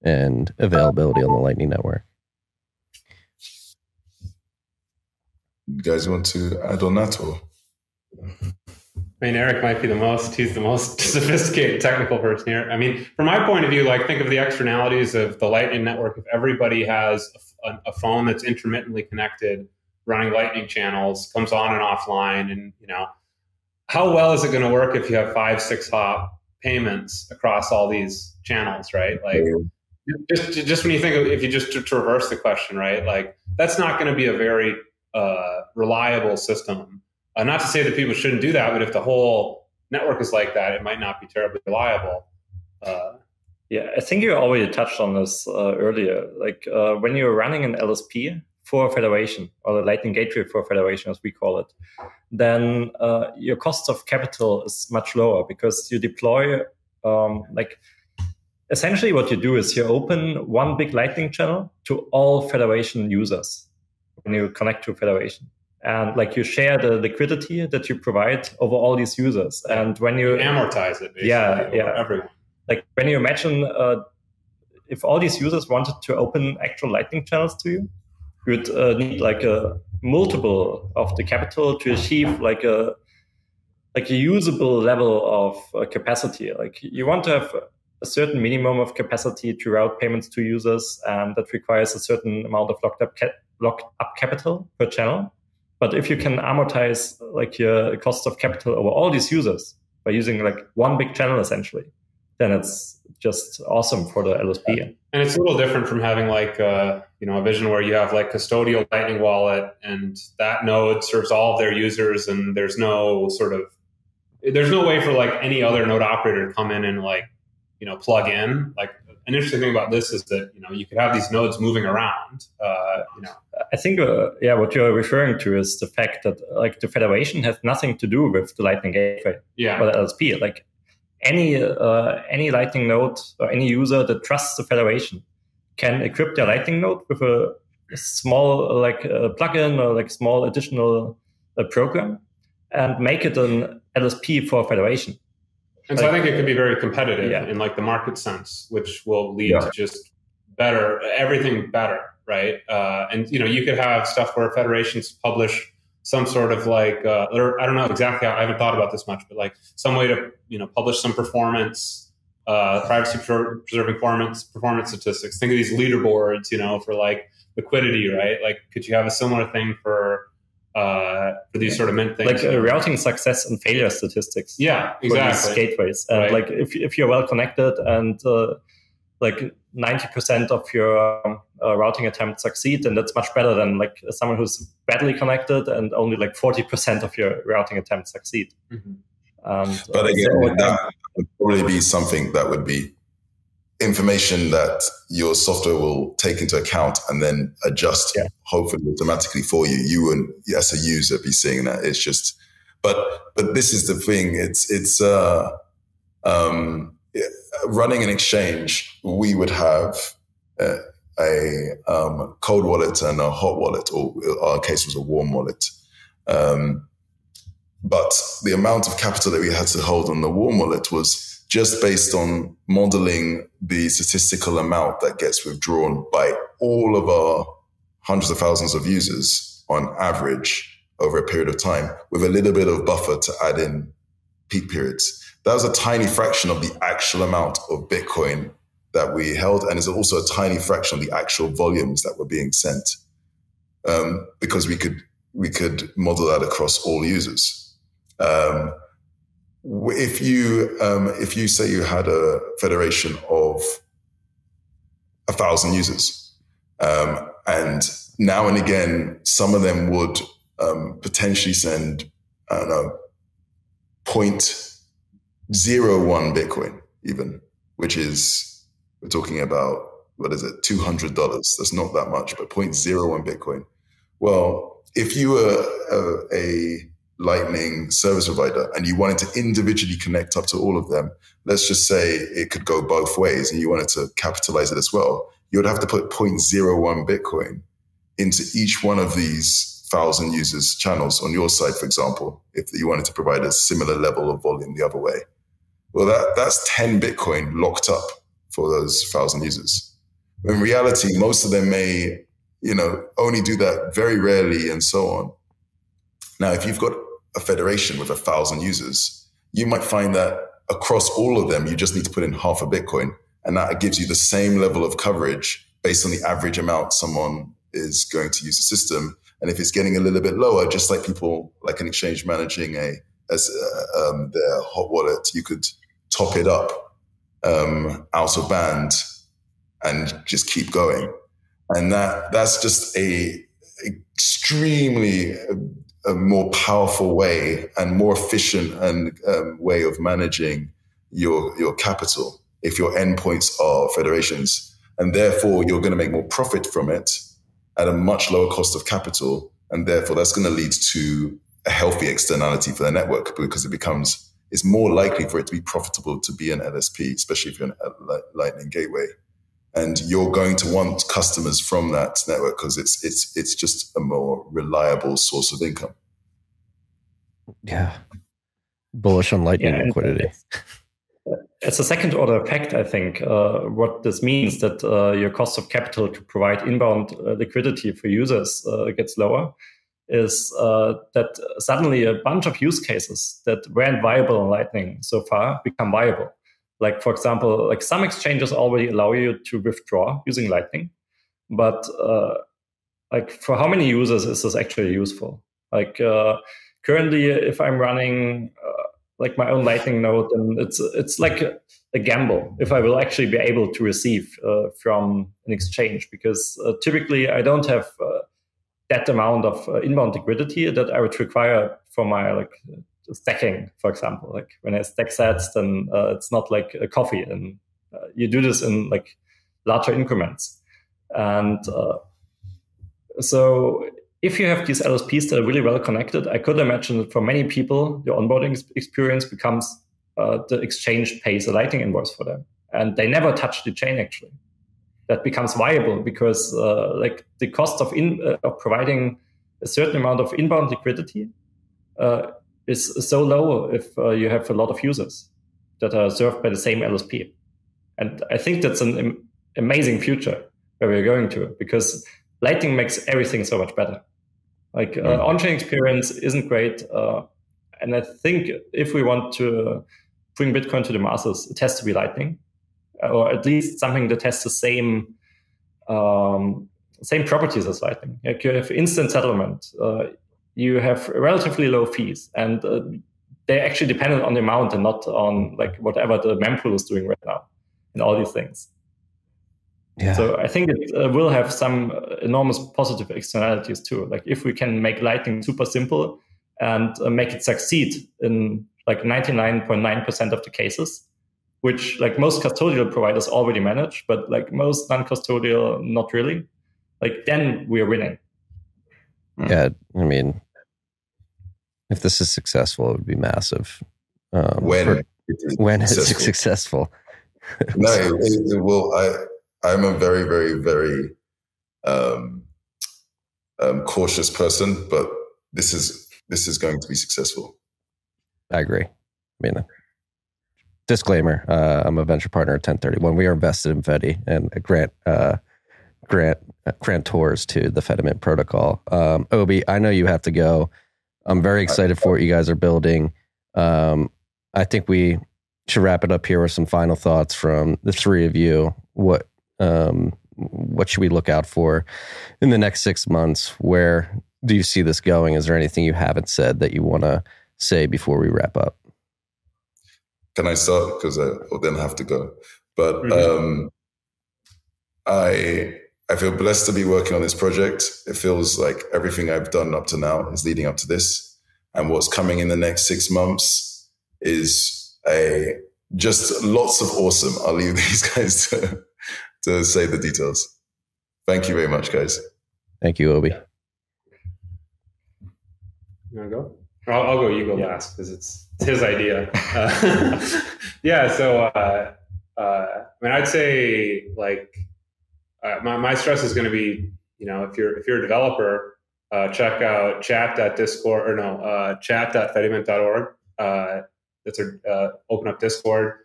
Speaker 1: and availability on the Lightning Network?
Speaker 7: You guys want to add on that or?
Speaker 6: I mean, Eric might be the most, he's the most sophisticated technical person here. I mean, from my point of view, like think of the externalities of the Lightning Network. If everybody has a, a phone that's intermittently connected, running Lightning channels, comes on and offline, and, you know, how well is it going to work if you have five, six hop payments across all these channels, right? Like, just, just when you think of, if you just reverse the question, right? Like, that's not going to be a very uh, reliable system uh, not to say that people shouldn't do that, but if the whole network is like that, it might not be terribly reliable. Uh,
Speaker 8: yeah, I think you already touched on this uh, earlier. Like uh, when you're running an LSP for a federation or the Lightning Gateway for a federation, as we call it, then uh, your cost of capital is much lower because you deploy um, like essentially what you do is you open one big Lightning channel to all federation users when you connect to federation. And like you share the liquidity that you provide over all these users. And when you,
Speaker 6: you amortize it
Speaker 8: yeah yeah.
Speaker 6: everyone
Speaker 8: like when you imagine uh, if all these users wanted to open actual lightning channels to you you would uh, need like a multiple of the capital to achieve like a like a usable level of uh, capacity. Like you want to have a certain minimum of capacity to route payments to users and that requires a certain amount of locked up, ca- locked up capital per channel. But if you can amortize like your cost of capital over all these users by using like one big channel essentially, then it's just awesome for the LSP.
Speaker 6: And it's a little different from having like uh, you know a vision where you have like custodial Lightning wallet and that node serves all of their users and there's no sort of there's no way for like any other node operator to come in and like you know plug in like an interesting thing about this is that you know you could have these nodes moving around. Uh, you know,
Speaker 8: I think uh, yeah, what you're referring to is the fact that like the federation has nothing to do with the Lightning Gateway
Speaker 6: yeah.
Speaker 8: or the LSP. Like any uh, any Lightning node or any user that trusts the federation can equip their Lightning node with a small like a plugin or like small additional uh, program and make it an LSP for federation.
Speaker 6: And so I think it could be very competitive yeah. in like the market sense, which will lead yeah. to just better everything better, right? Uh, and you know, you could have stuff where federations publish some sort of like, uh, or I don't know exactly how I haven't thought about this much, but like some way to you know publish some performance, uh, privacy preserving performance performance statistics. Think of these leaderboards, you know, for like liquidity, right? Like, could you have a similar thing for uh, for these sort of mint things.
Speaker 8: Like uh, routing success and failure statistics.
Speaker 6: Yeah, exactly.
Speaker 8: gateways. And right. like if, if you're well connected and uh, like 90% of your um, uh, routing attempts succeed, and that's much better than like someone who's badly connected and only like 40% of your routing attempts succeed. Mm-hmm.
Speaker 7: And, but again, so, that would probably be something that would be information that your software will take into account and then adjust yeah. hopefully automatically for you you wouldn't as a user be seeing that it's just but but this is the thing it's it's uh um running an exchange we would have a, a um, cold wallet and a hot wallet or our case was a warm wallet um, but the amount of capital that we had to hold on the warm wallet was just based on modeling the statistical amount that gets withdrawn by all of our hundreds of thousands of users on average over a period of time with a little bit of buffer to add in peak periods. That was a tiny fraction of the actual amount of Bitcoin that we held, and it's also a tiny fraction of the actual volumes that were being sent, um, because we could we could model that across all users. Um, if you um, if you say you had a federation of a thousand users, um, and now and again, some of them would um, potentially send I don't know point zero one Bitcoin, even, which is we're talking about what is it, two hundred dollars? That's not that much, but 0.01 Bitcoin. Well, if you were a, a Lightning service provider and you wanted to individually connect up to all of them, let's just say it could go both ways and you wanted to capitalize it as well, you would have to put 0.01 Bitcoin into each one of these thousand users channels on your side, for example, if you wanted to provide a similar level of volume the other way. Well, that, that's 10 Bitcoin locked up for those thousand users. In reality, most of them may, you know, only do that very rarely and so on. Now, if you've got a federation with a thousand users, you might find that across all of them, you just need to put in half a Bitcoin. And that gives you the same level of coverage based on the average amount someone is going to use the system. And if it's getting a little bit lower, just like people like an exchange managing a as uh, um, their hot wallet, you could top it up um, out of band and just keep going. And that that's just a extremely a more powerful way and more efficient and um, way of managing your your capital if your endpoints are federations and therefore you're going to make more profit from it at a much lower cost of capital and therefore that's going to lead to a healthy externality for the network because it becomes it's more likely for it to be profitable to be an LSP especially if you're a lightning gateway and you're going to want customers from that network because it's it's it's just a more reliable source of income.
Speaker 1: Yeah, bullish on lightning yeah, liquidity.
Speaker 8: It's a second order effect, I think. Uh, what this means that uh, your cost of capital to provide inbound uh, liquidity for users uh, gets lower is uh, that suddenly a bunch of use cases that weren't viable on Lightning so far become viable. Like for example, like some exchanges already allow you to withdraw using Lightning, but uh, like for how many users is this actually useful? Like uh, currently, if I'm running uh, like my own Lightning node, and it's it's like a, a, gamble if I will actually be able to receive uh, from an exchange because uh, typically I don't have that amount of inbound liquidity that I would require for my like stacking, for example. Like when I stack sats, then uh, it's not like a coffee, and uh, you do this in like larger increments. And uh, so, if you have these LSPs that are really well connected, I could imagine that for many people, the onboarding experience becomes uh, the exchange pays a lightning invoice for them, and they never touch the chain actually. That becomes viable because uh, like the cost of in uh, of providing a certain amount of inbound liquidity uh, is so low if uh, you have a lot of users that are served by the same LSP. And I think that's an am- amazing future where we're going to because Lightning makes everything so much better. Like uh, mm. on-chain experience isn't great, uh, and I think if we want to bring Bitcoin to the masses, it has to be Lightning, or at least something that has the same um, same properties as Lightning. Like you have instant settlement. Uh, you have relatively low fees and uh, they're actually dependent on the amount and not on like whatever the mempool is doing right now and all these things. Yeah. So I think it uh, will have some enormous positive externalities too. Like if we can make Lightning super simple and uh, make it succeed in like 99.9% of the cases, which like most custodial providers already manage, but like most non-custodial, not really. Like then we are winning.
Speaker 1: Yeah, I mean, if this is successful, it would be massive.
Speaker 7: Um, when for,
Speaker 1: when it's successful.
Speaker 7: no, it, it, will. I I'm a very very very um, um, cautious person, but this is this is going to be successful.
Speaker 1: I agree. I mean, disclaimer: uh, I'm a venture partner at 1031. We are invested in Fedi and grant uh, grant uh, grant tours to the Fedimint protocol. Um, Obi, I know you have to go. I'm very excited for what you guys are building. Um, I think we should wrap it up here with some final thoughts from the three of you. What um, what should we look out for in the next six months? Where do you see this going? Is there anything you haven't said that you want to say before we wrap up?
Speaker 7: Can I start? Because I will then have to go. But mm-hmm. um, I I feel blessed to be working on this project. It feels like everything I've done up to now is leading up to this, and what's coming in the next six months is a just lots of awesome. I'll leave these guys to to say the details. Thank you very much, guys.
Speaker 1: Thank you, Obi.
Speaker 6: You want to go? I'll, I'll, go. You go yeah. last because it's, it's his idea. Uh, yeah. So, uh, uh, I mean, I'd say like uh, my my stress is going to be, you know, if you're if you're a developer, uh, check out chat.discord or no uh, chat.fedimint.org. Uh, that's a open up Discord.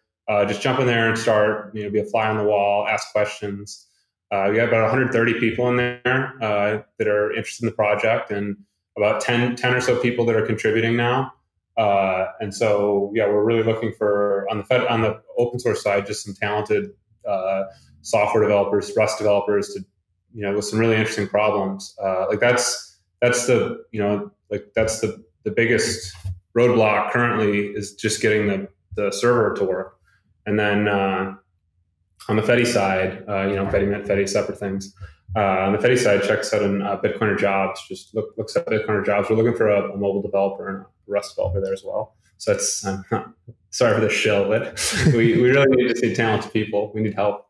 Speaker 6: just jump in there and start. You know, be a fly on the wall, ask questions. we have about 130 people in there that are interested in the project and about 10, 10 or so people that are contributing now. Uh, and so, yeah, we're really looking for on the Fed, on the open source side, just some talented uh, software developers, Rust developers, to you know, with some really interesting problems. Uh, like that's that's the you know, like that's the the biggest roadblock currently is just getting the the server to work. And then uh, on the Fedi side, uh, you know, Fedimint, Fedi separate things. Uh, on the Fedi side, check out in uh, Bitcoiner jobs. Just look looks at Bitcoiner jobs. We're looking for a, a, mobile developer and a Rust developer there as well. So that's I'm sorry for the shill, but we, we really need to see talented people. We need help.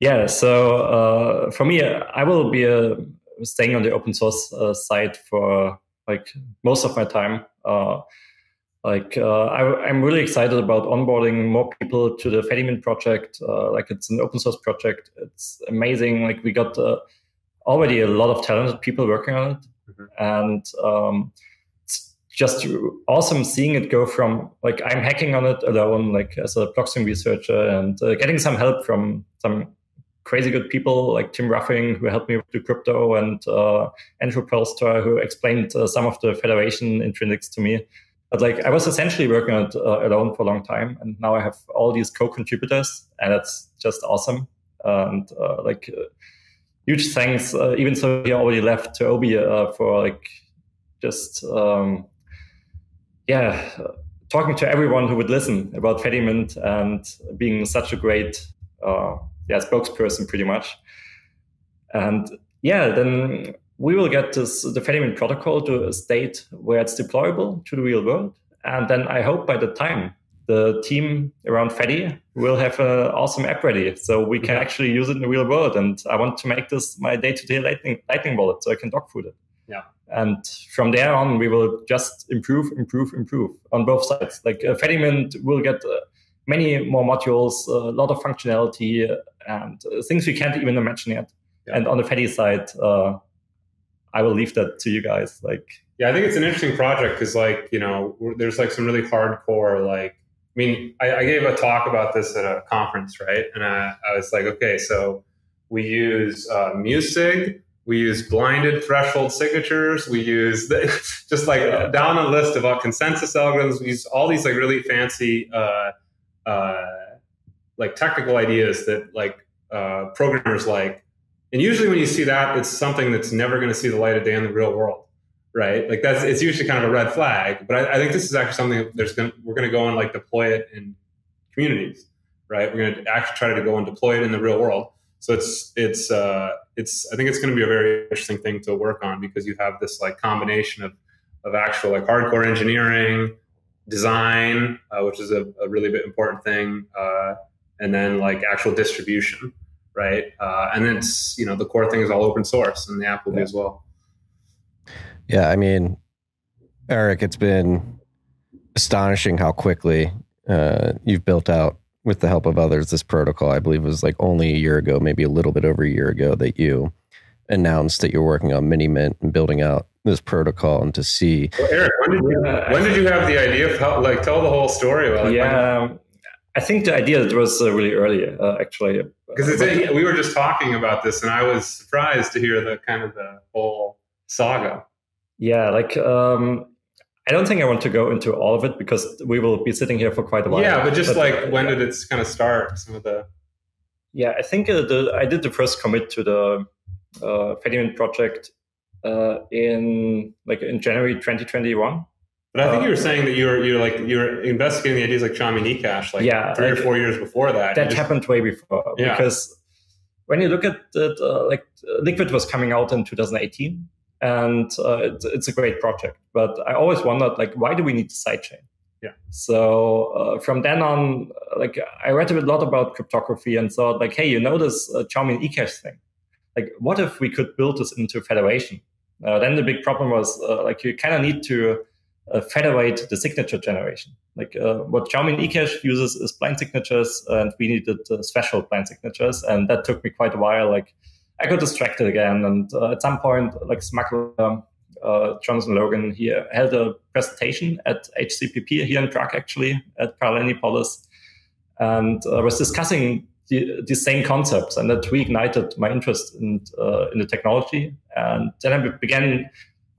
Speaker 8: Yeah. So uh, for me, I will be uh, staying on the open source uh, side for like most of my time. Uh, like I, am really excited about onboarding more people to the Fedimint project. like it's an open source project. It's amazing. Like we got already a lot of talented people working on it, mm-hmm. and um, just awesome seeing it go from like I'm hacking on it alone, like as a blockchain researcher, and uh, getting some help from some crazy good people like Tim Ruffing, who helped me with the crypto, and uh, Andrew Poelstra, who explained uh, some of the Federation intrinsics to me. But like I was essentially working on it uh, alone for a long time, and now I have all these co-contributors, and it's just awesome. And uh, like uh, huge thanks, even so he already left to Obi for like just. Um, yeah, talking to everyone who would listen about Fedimint and being such a great uh, yeah spokesperson, pretty much. And yeah, then we will get this the Fedimint protocol to a state where it's deployable to the real world. And then I hope by the time the team around Fedi will have an awesome app ready, so we can actually use it in the real world. And I want to make this my day-to-day lightning, lightning wallet, so I can dog food it.
Speaker 6: Yeah.
Speaker 8: And from there on, we will just improve, improve, improve on both sides. Like uh, Fedimint will get uh, many more modules, a lot of functionality, and uh, things we can't even imagine yet. Yeah. And on the Fedi side, uh, I will leave that to you guys. Like,
Speaker 6: yeah, I think it's an interesting project because, like, you know, there's like some really hardcore, like, I mean, I, I, gave a talk about this at a conference, right? And I, I was like, okay, so we use uh, Musig we use blinded threshold signatures. We use the, just like yeah. down a list of all consensus algorithms. We use all these like really fancy, uh, uh, like technical ideas that like uh, programmers like. And usually when you see that, it's something that's never going to see the light of day in the real world, right? Like that's it's usually kind of a red flag. But I, I think this is actually something there's going we're going to go and like deploy it in communities, right? We're going to actually try to go and deploy it in the real world. So it's it's uh, it's I think it's going to be a very interesting thing to work on because you have this like combination of of actual like hardcore engineering, design, uh, which is a, a, really important thing, uh, and then like actual distribution, right? Uh, and then it's you know the core thing is all open source, and the app will yeah. be as well.
Speaker 1: Yeah, I mean, Eric, it's been astonishing how quickly uh, you've built out with the help of others, this protocol, I believe, was like only a year ago, maybe a little bit over a year ago, that you announced that you're working on MiniMint and building out this protocol and to see.
Speaker 6: Well, Eric, when did, you, when did you have the idea of how, like, tell the whole story?
Speaker 8: Like, yeah. I think the idea was uh, really early, uh, actually.
Speaker 6: Because we were just talking about this, and I was surprised to hear the kind of the whole saga.
Speaker 8: Yeah, like um, I don't think I want to go into all of it because we will be sitting here for quite a while.
Speaker 6: Yeah, but just but, like when did it kind of start? Some of the.
Speaker 8: Yeah, I think uh, the, I did the first commit to the uh, Fedimint project uh, in like in January 2021.
Speaker 6: But I think you were uh, saying that you were you're like you're investigating the ideas like Chaumian eCash like
Speaker 8: yeah,
Speaker 6: three
Speaker 8: like,
Speaker 6: or four years before that.
Speaker 8: That just, happened way before yeah. because when you look at it, uh, like Liquid was coming out in 2018, and uh, it's, it's, a great project. But I always wondered, like, why do we need the sidechain?
Speaker 6: Yeah.
Speaker 8: So uh, from then on, like, I read a lot about cryptography and thought, like, hey, you know this uh, eCash thing? Like, what if we could build this into federation? Uh, then the big problem was, uh, like, you kind of need to uh, federate the signature generation. Like uh, what Chaumian eCash uses is blind signatures, and we needed uh, special blind signatures, and that took me quite a while. Like I got distracted again, and uh, at some point, like smuggler uh, Jonathan Logan, he held a presentation at HCPP here in Prague, actually at Parallelpolis, and uh, was discussing the, the, same concepts, and that reignited my interest in in the technology. And then I began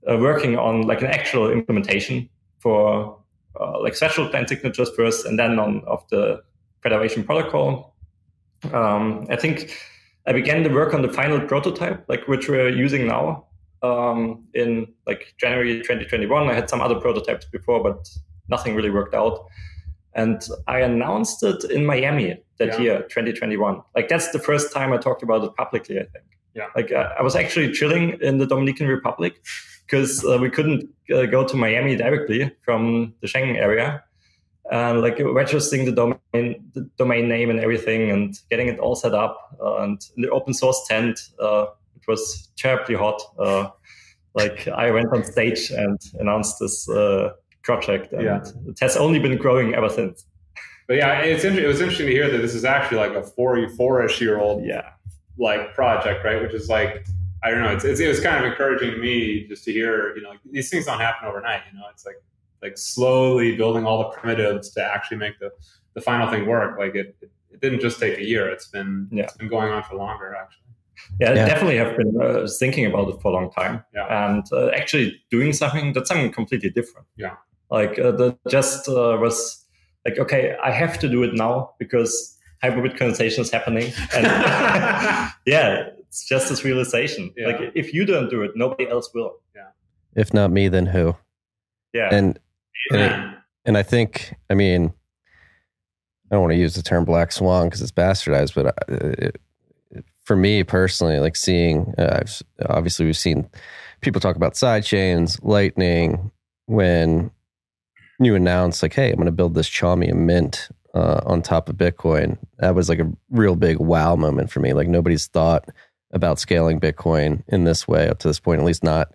Speaker 8: uh, working on like an actual implementation for uh, like special blind signatures first, and then on of the federation protocol. Um, I think I began the work on the final prototype, like which we're using now um, in like January 2021. I had some other prototypes before, but nothing really worked out. And I announced it in Miami that yeah. year, 2021. Like that's the first time I talked about it publicly. I think.
Speaker 6: Yeah.
Speaker 8: Like uh, I was actually chilling in the Dominican Republic because uh, we couldn't uh, go to Miami directly from the Schengen area. And like registering the domain, the domain name and everything, and getting it all set up. Uh, and in the open source tent, uh, it was terribly hot. Uh, like I went on stage and announced this uh, project, and yeah. it has only been growing ever since.
Speaker 6: But yeah, it's it was interesting to hear that this is actually like a four four-ish year old
Speaker 8: yeah
Speaker 6: like project, right? Which is like I don't know. It's, it's, it was kind of encouraging to me just to hear, you know, like, these things don't happen overnight. You know, it's like like slowly building all the primitives to actually make the the final thing work. Like it, it, it didn't just take a year. It's been yeah. it's been going on for longer actually.
Speaker 8: Yeah, yeah. I definitely have been uh, thinking about it for a long time.
Speaker 6: Yeah.
Speaker 8: And uh, actually doing something that's something completely different.
Speaker 6: Yeah.
Speaker 8: Like uh, the just uh, was like okay, I have to do it now because hyperbitcoinization is happening. And yeah, it's just this realization. Yeah. Like if you don't do it, nobody else will.
Speaker 6: Yeah.
Speaker 1: If not me, then who?
Speaker 8: Yeah.
Speaker 1: And and, and I think I mean I don't want to use the term black swan because it's bastardized, but uh, it, for me personally, like seeing, uh, obviously we've seen people talk about side chains, lightning. When you announce like, "Hey, I'm going to build this Chaumian mint uh, on top of Bitcoin," that was like a real big wow moment for me. Like nobody's thought about scaling Bitcoin in this way up to this point, at least not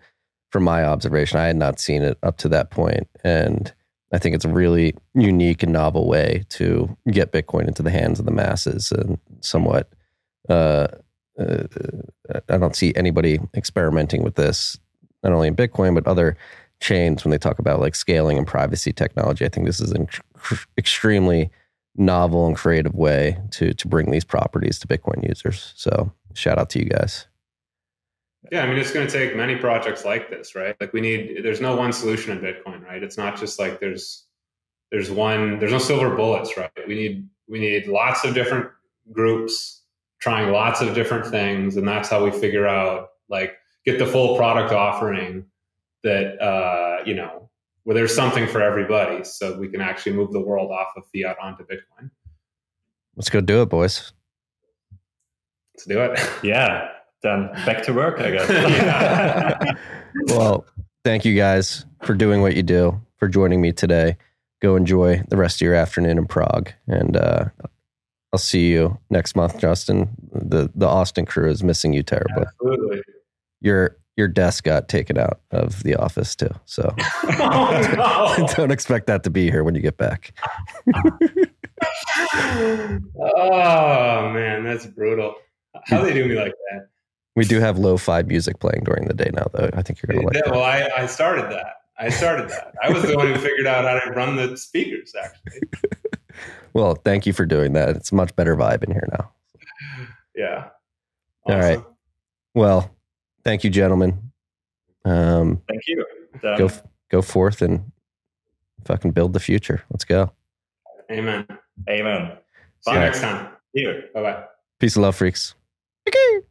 Speaker 1: from my observation. I had not seen it up to that point. And I think it's a really unique and novel way to get Bitcoin into the hands of the masses and somewhat. Uh, uh, I don't see anybody experimenting with this, not only in Bitcoin, but other chains when they talk about like scaling and privacy technology. I think this is an extremely novel and creative way to to bring these properties to Bitcoin users. So shout out to you guys.
Speaker 6: Yeah, I mean, it's going to take many projects like this, right? Like we need, there's no one solution in Bitcoin, right? It's not just like there's, there's one, there's no silver bullets, right? We need, we need lots of different groups trying lots of different things. And that's how we figure out, like, get the full product offering that, uh, you know, where there's something for everybody so we can actually move the world off of fiat onto Bitcoin.
Speaker 1: Let's go do it, boys.
Speaker 6: Let's do it.
Speaker 8: Yeah. Then back to work, I guess.
Speaker 1: well, thank you guys for doing what you do, for joining me today. Go enjoy the rest of your afternoon in Prague. And uh, I'll see you next month, Justin. The the Austin crew is missing you terribly.
Speaker 6: Absolutely.
Speaker 1: Your your desk got taken out of the office too. So oh, no. don't expect that to be here when you get back.
Speaker 6: oh man, that's brutal. How they do me like that?
Speaker 1: We do have lo-fi music playing during the day now, though. I think you're gonna like.
Speaker 6: Yeah, well, I, I started that. I started that. I was the one who figured out how to run the speakers. Actually.
Speaker 1: well, thank you for doing that. It's a much better vibe in here now.
Speaker 6: Yeah.
Speaker 1: Awesome. All right. Well, thank you, gentlemen. Um,
Speaker 8: thank you.
Speaker 1: Go go forth and fucking build the future. Let's go.
Speaker 6: Amen.
Speaker 8: Amen.
Speaker 6: See you next time.
Speaker 8: See you.
Speaker 6: Bye bye.
Speaker 1: Peace and love, freaks. Okay.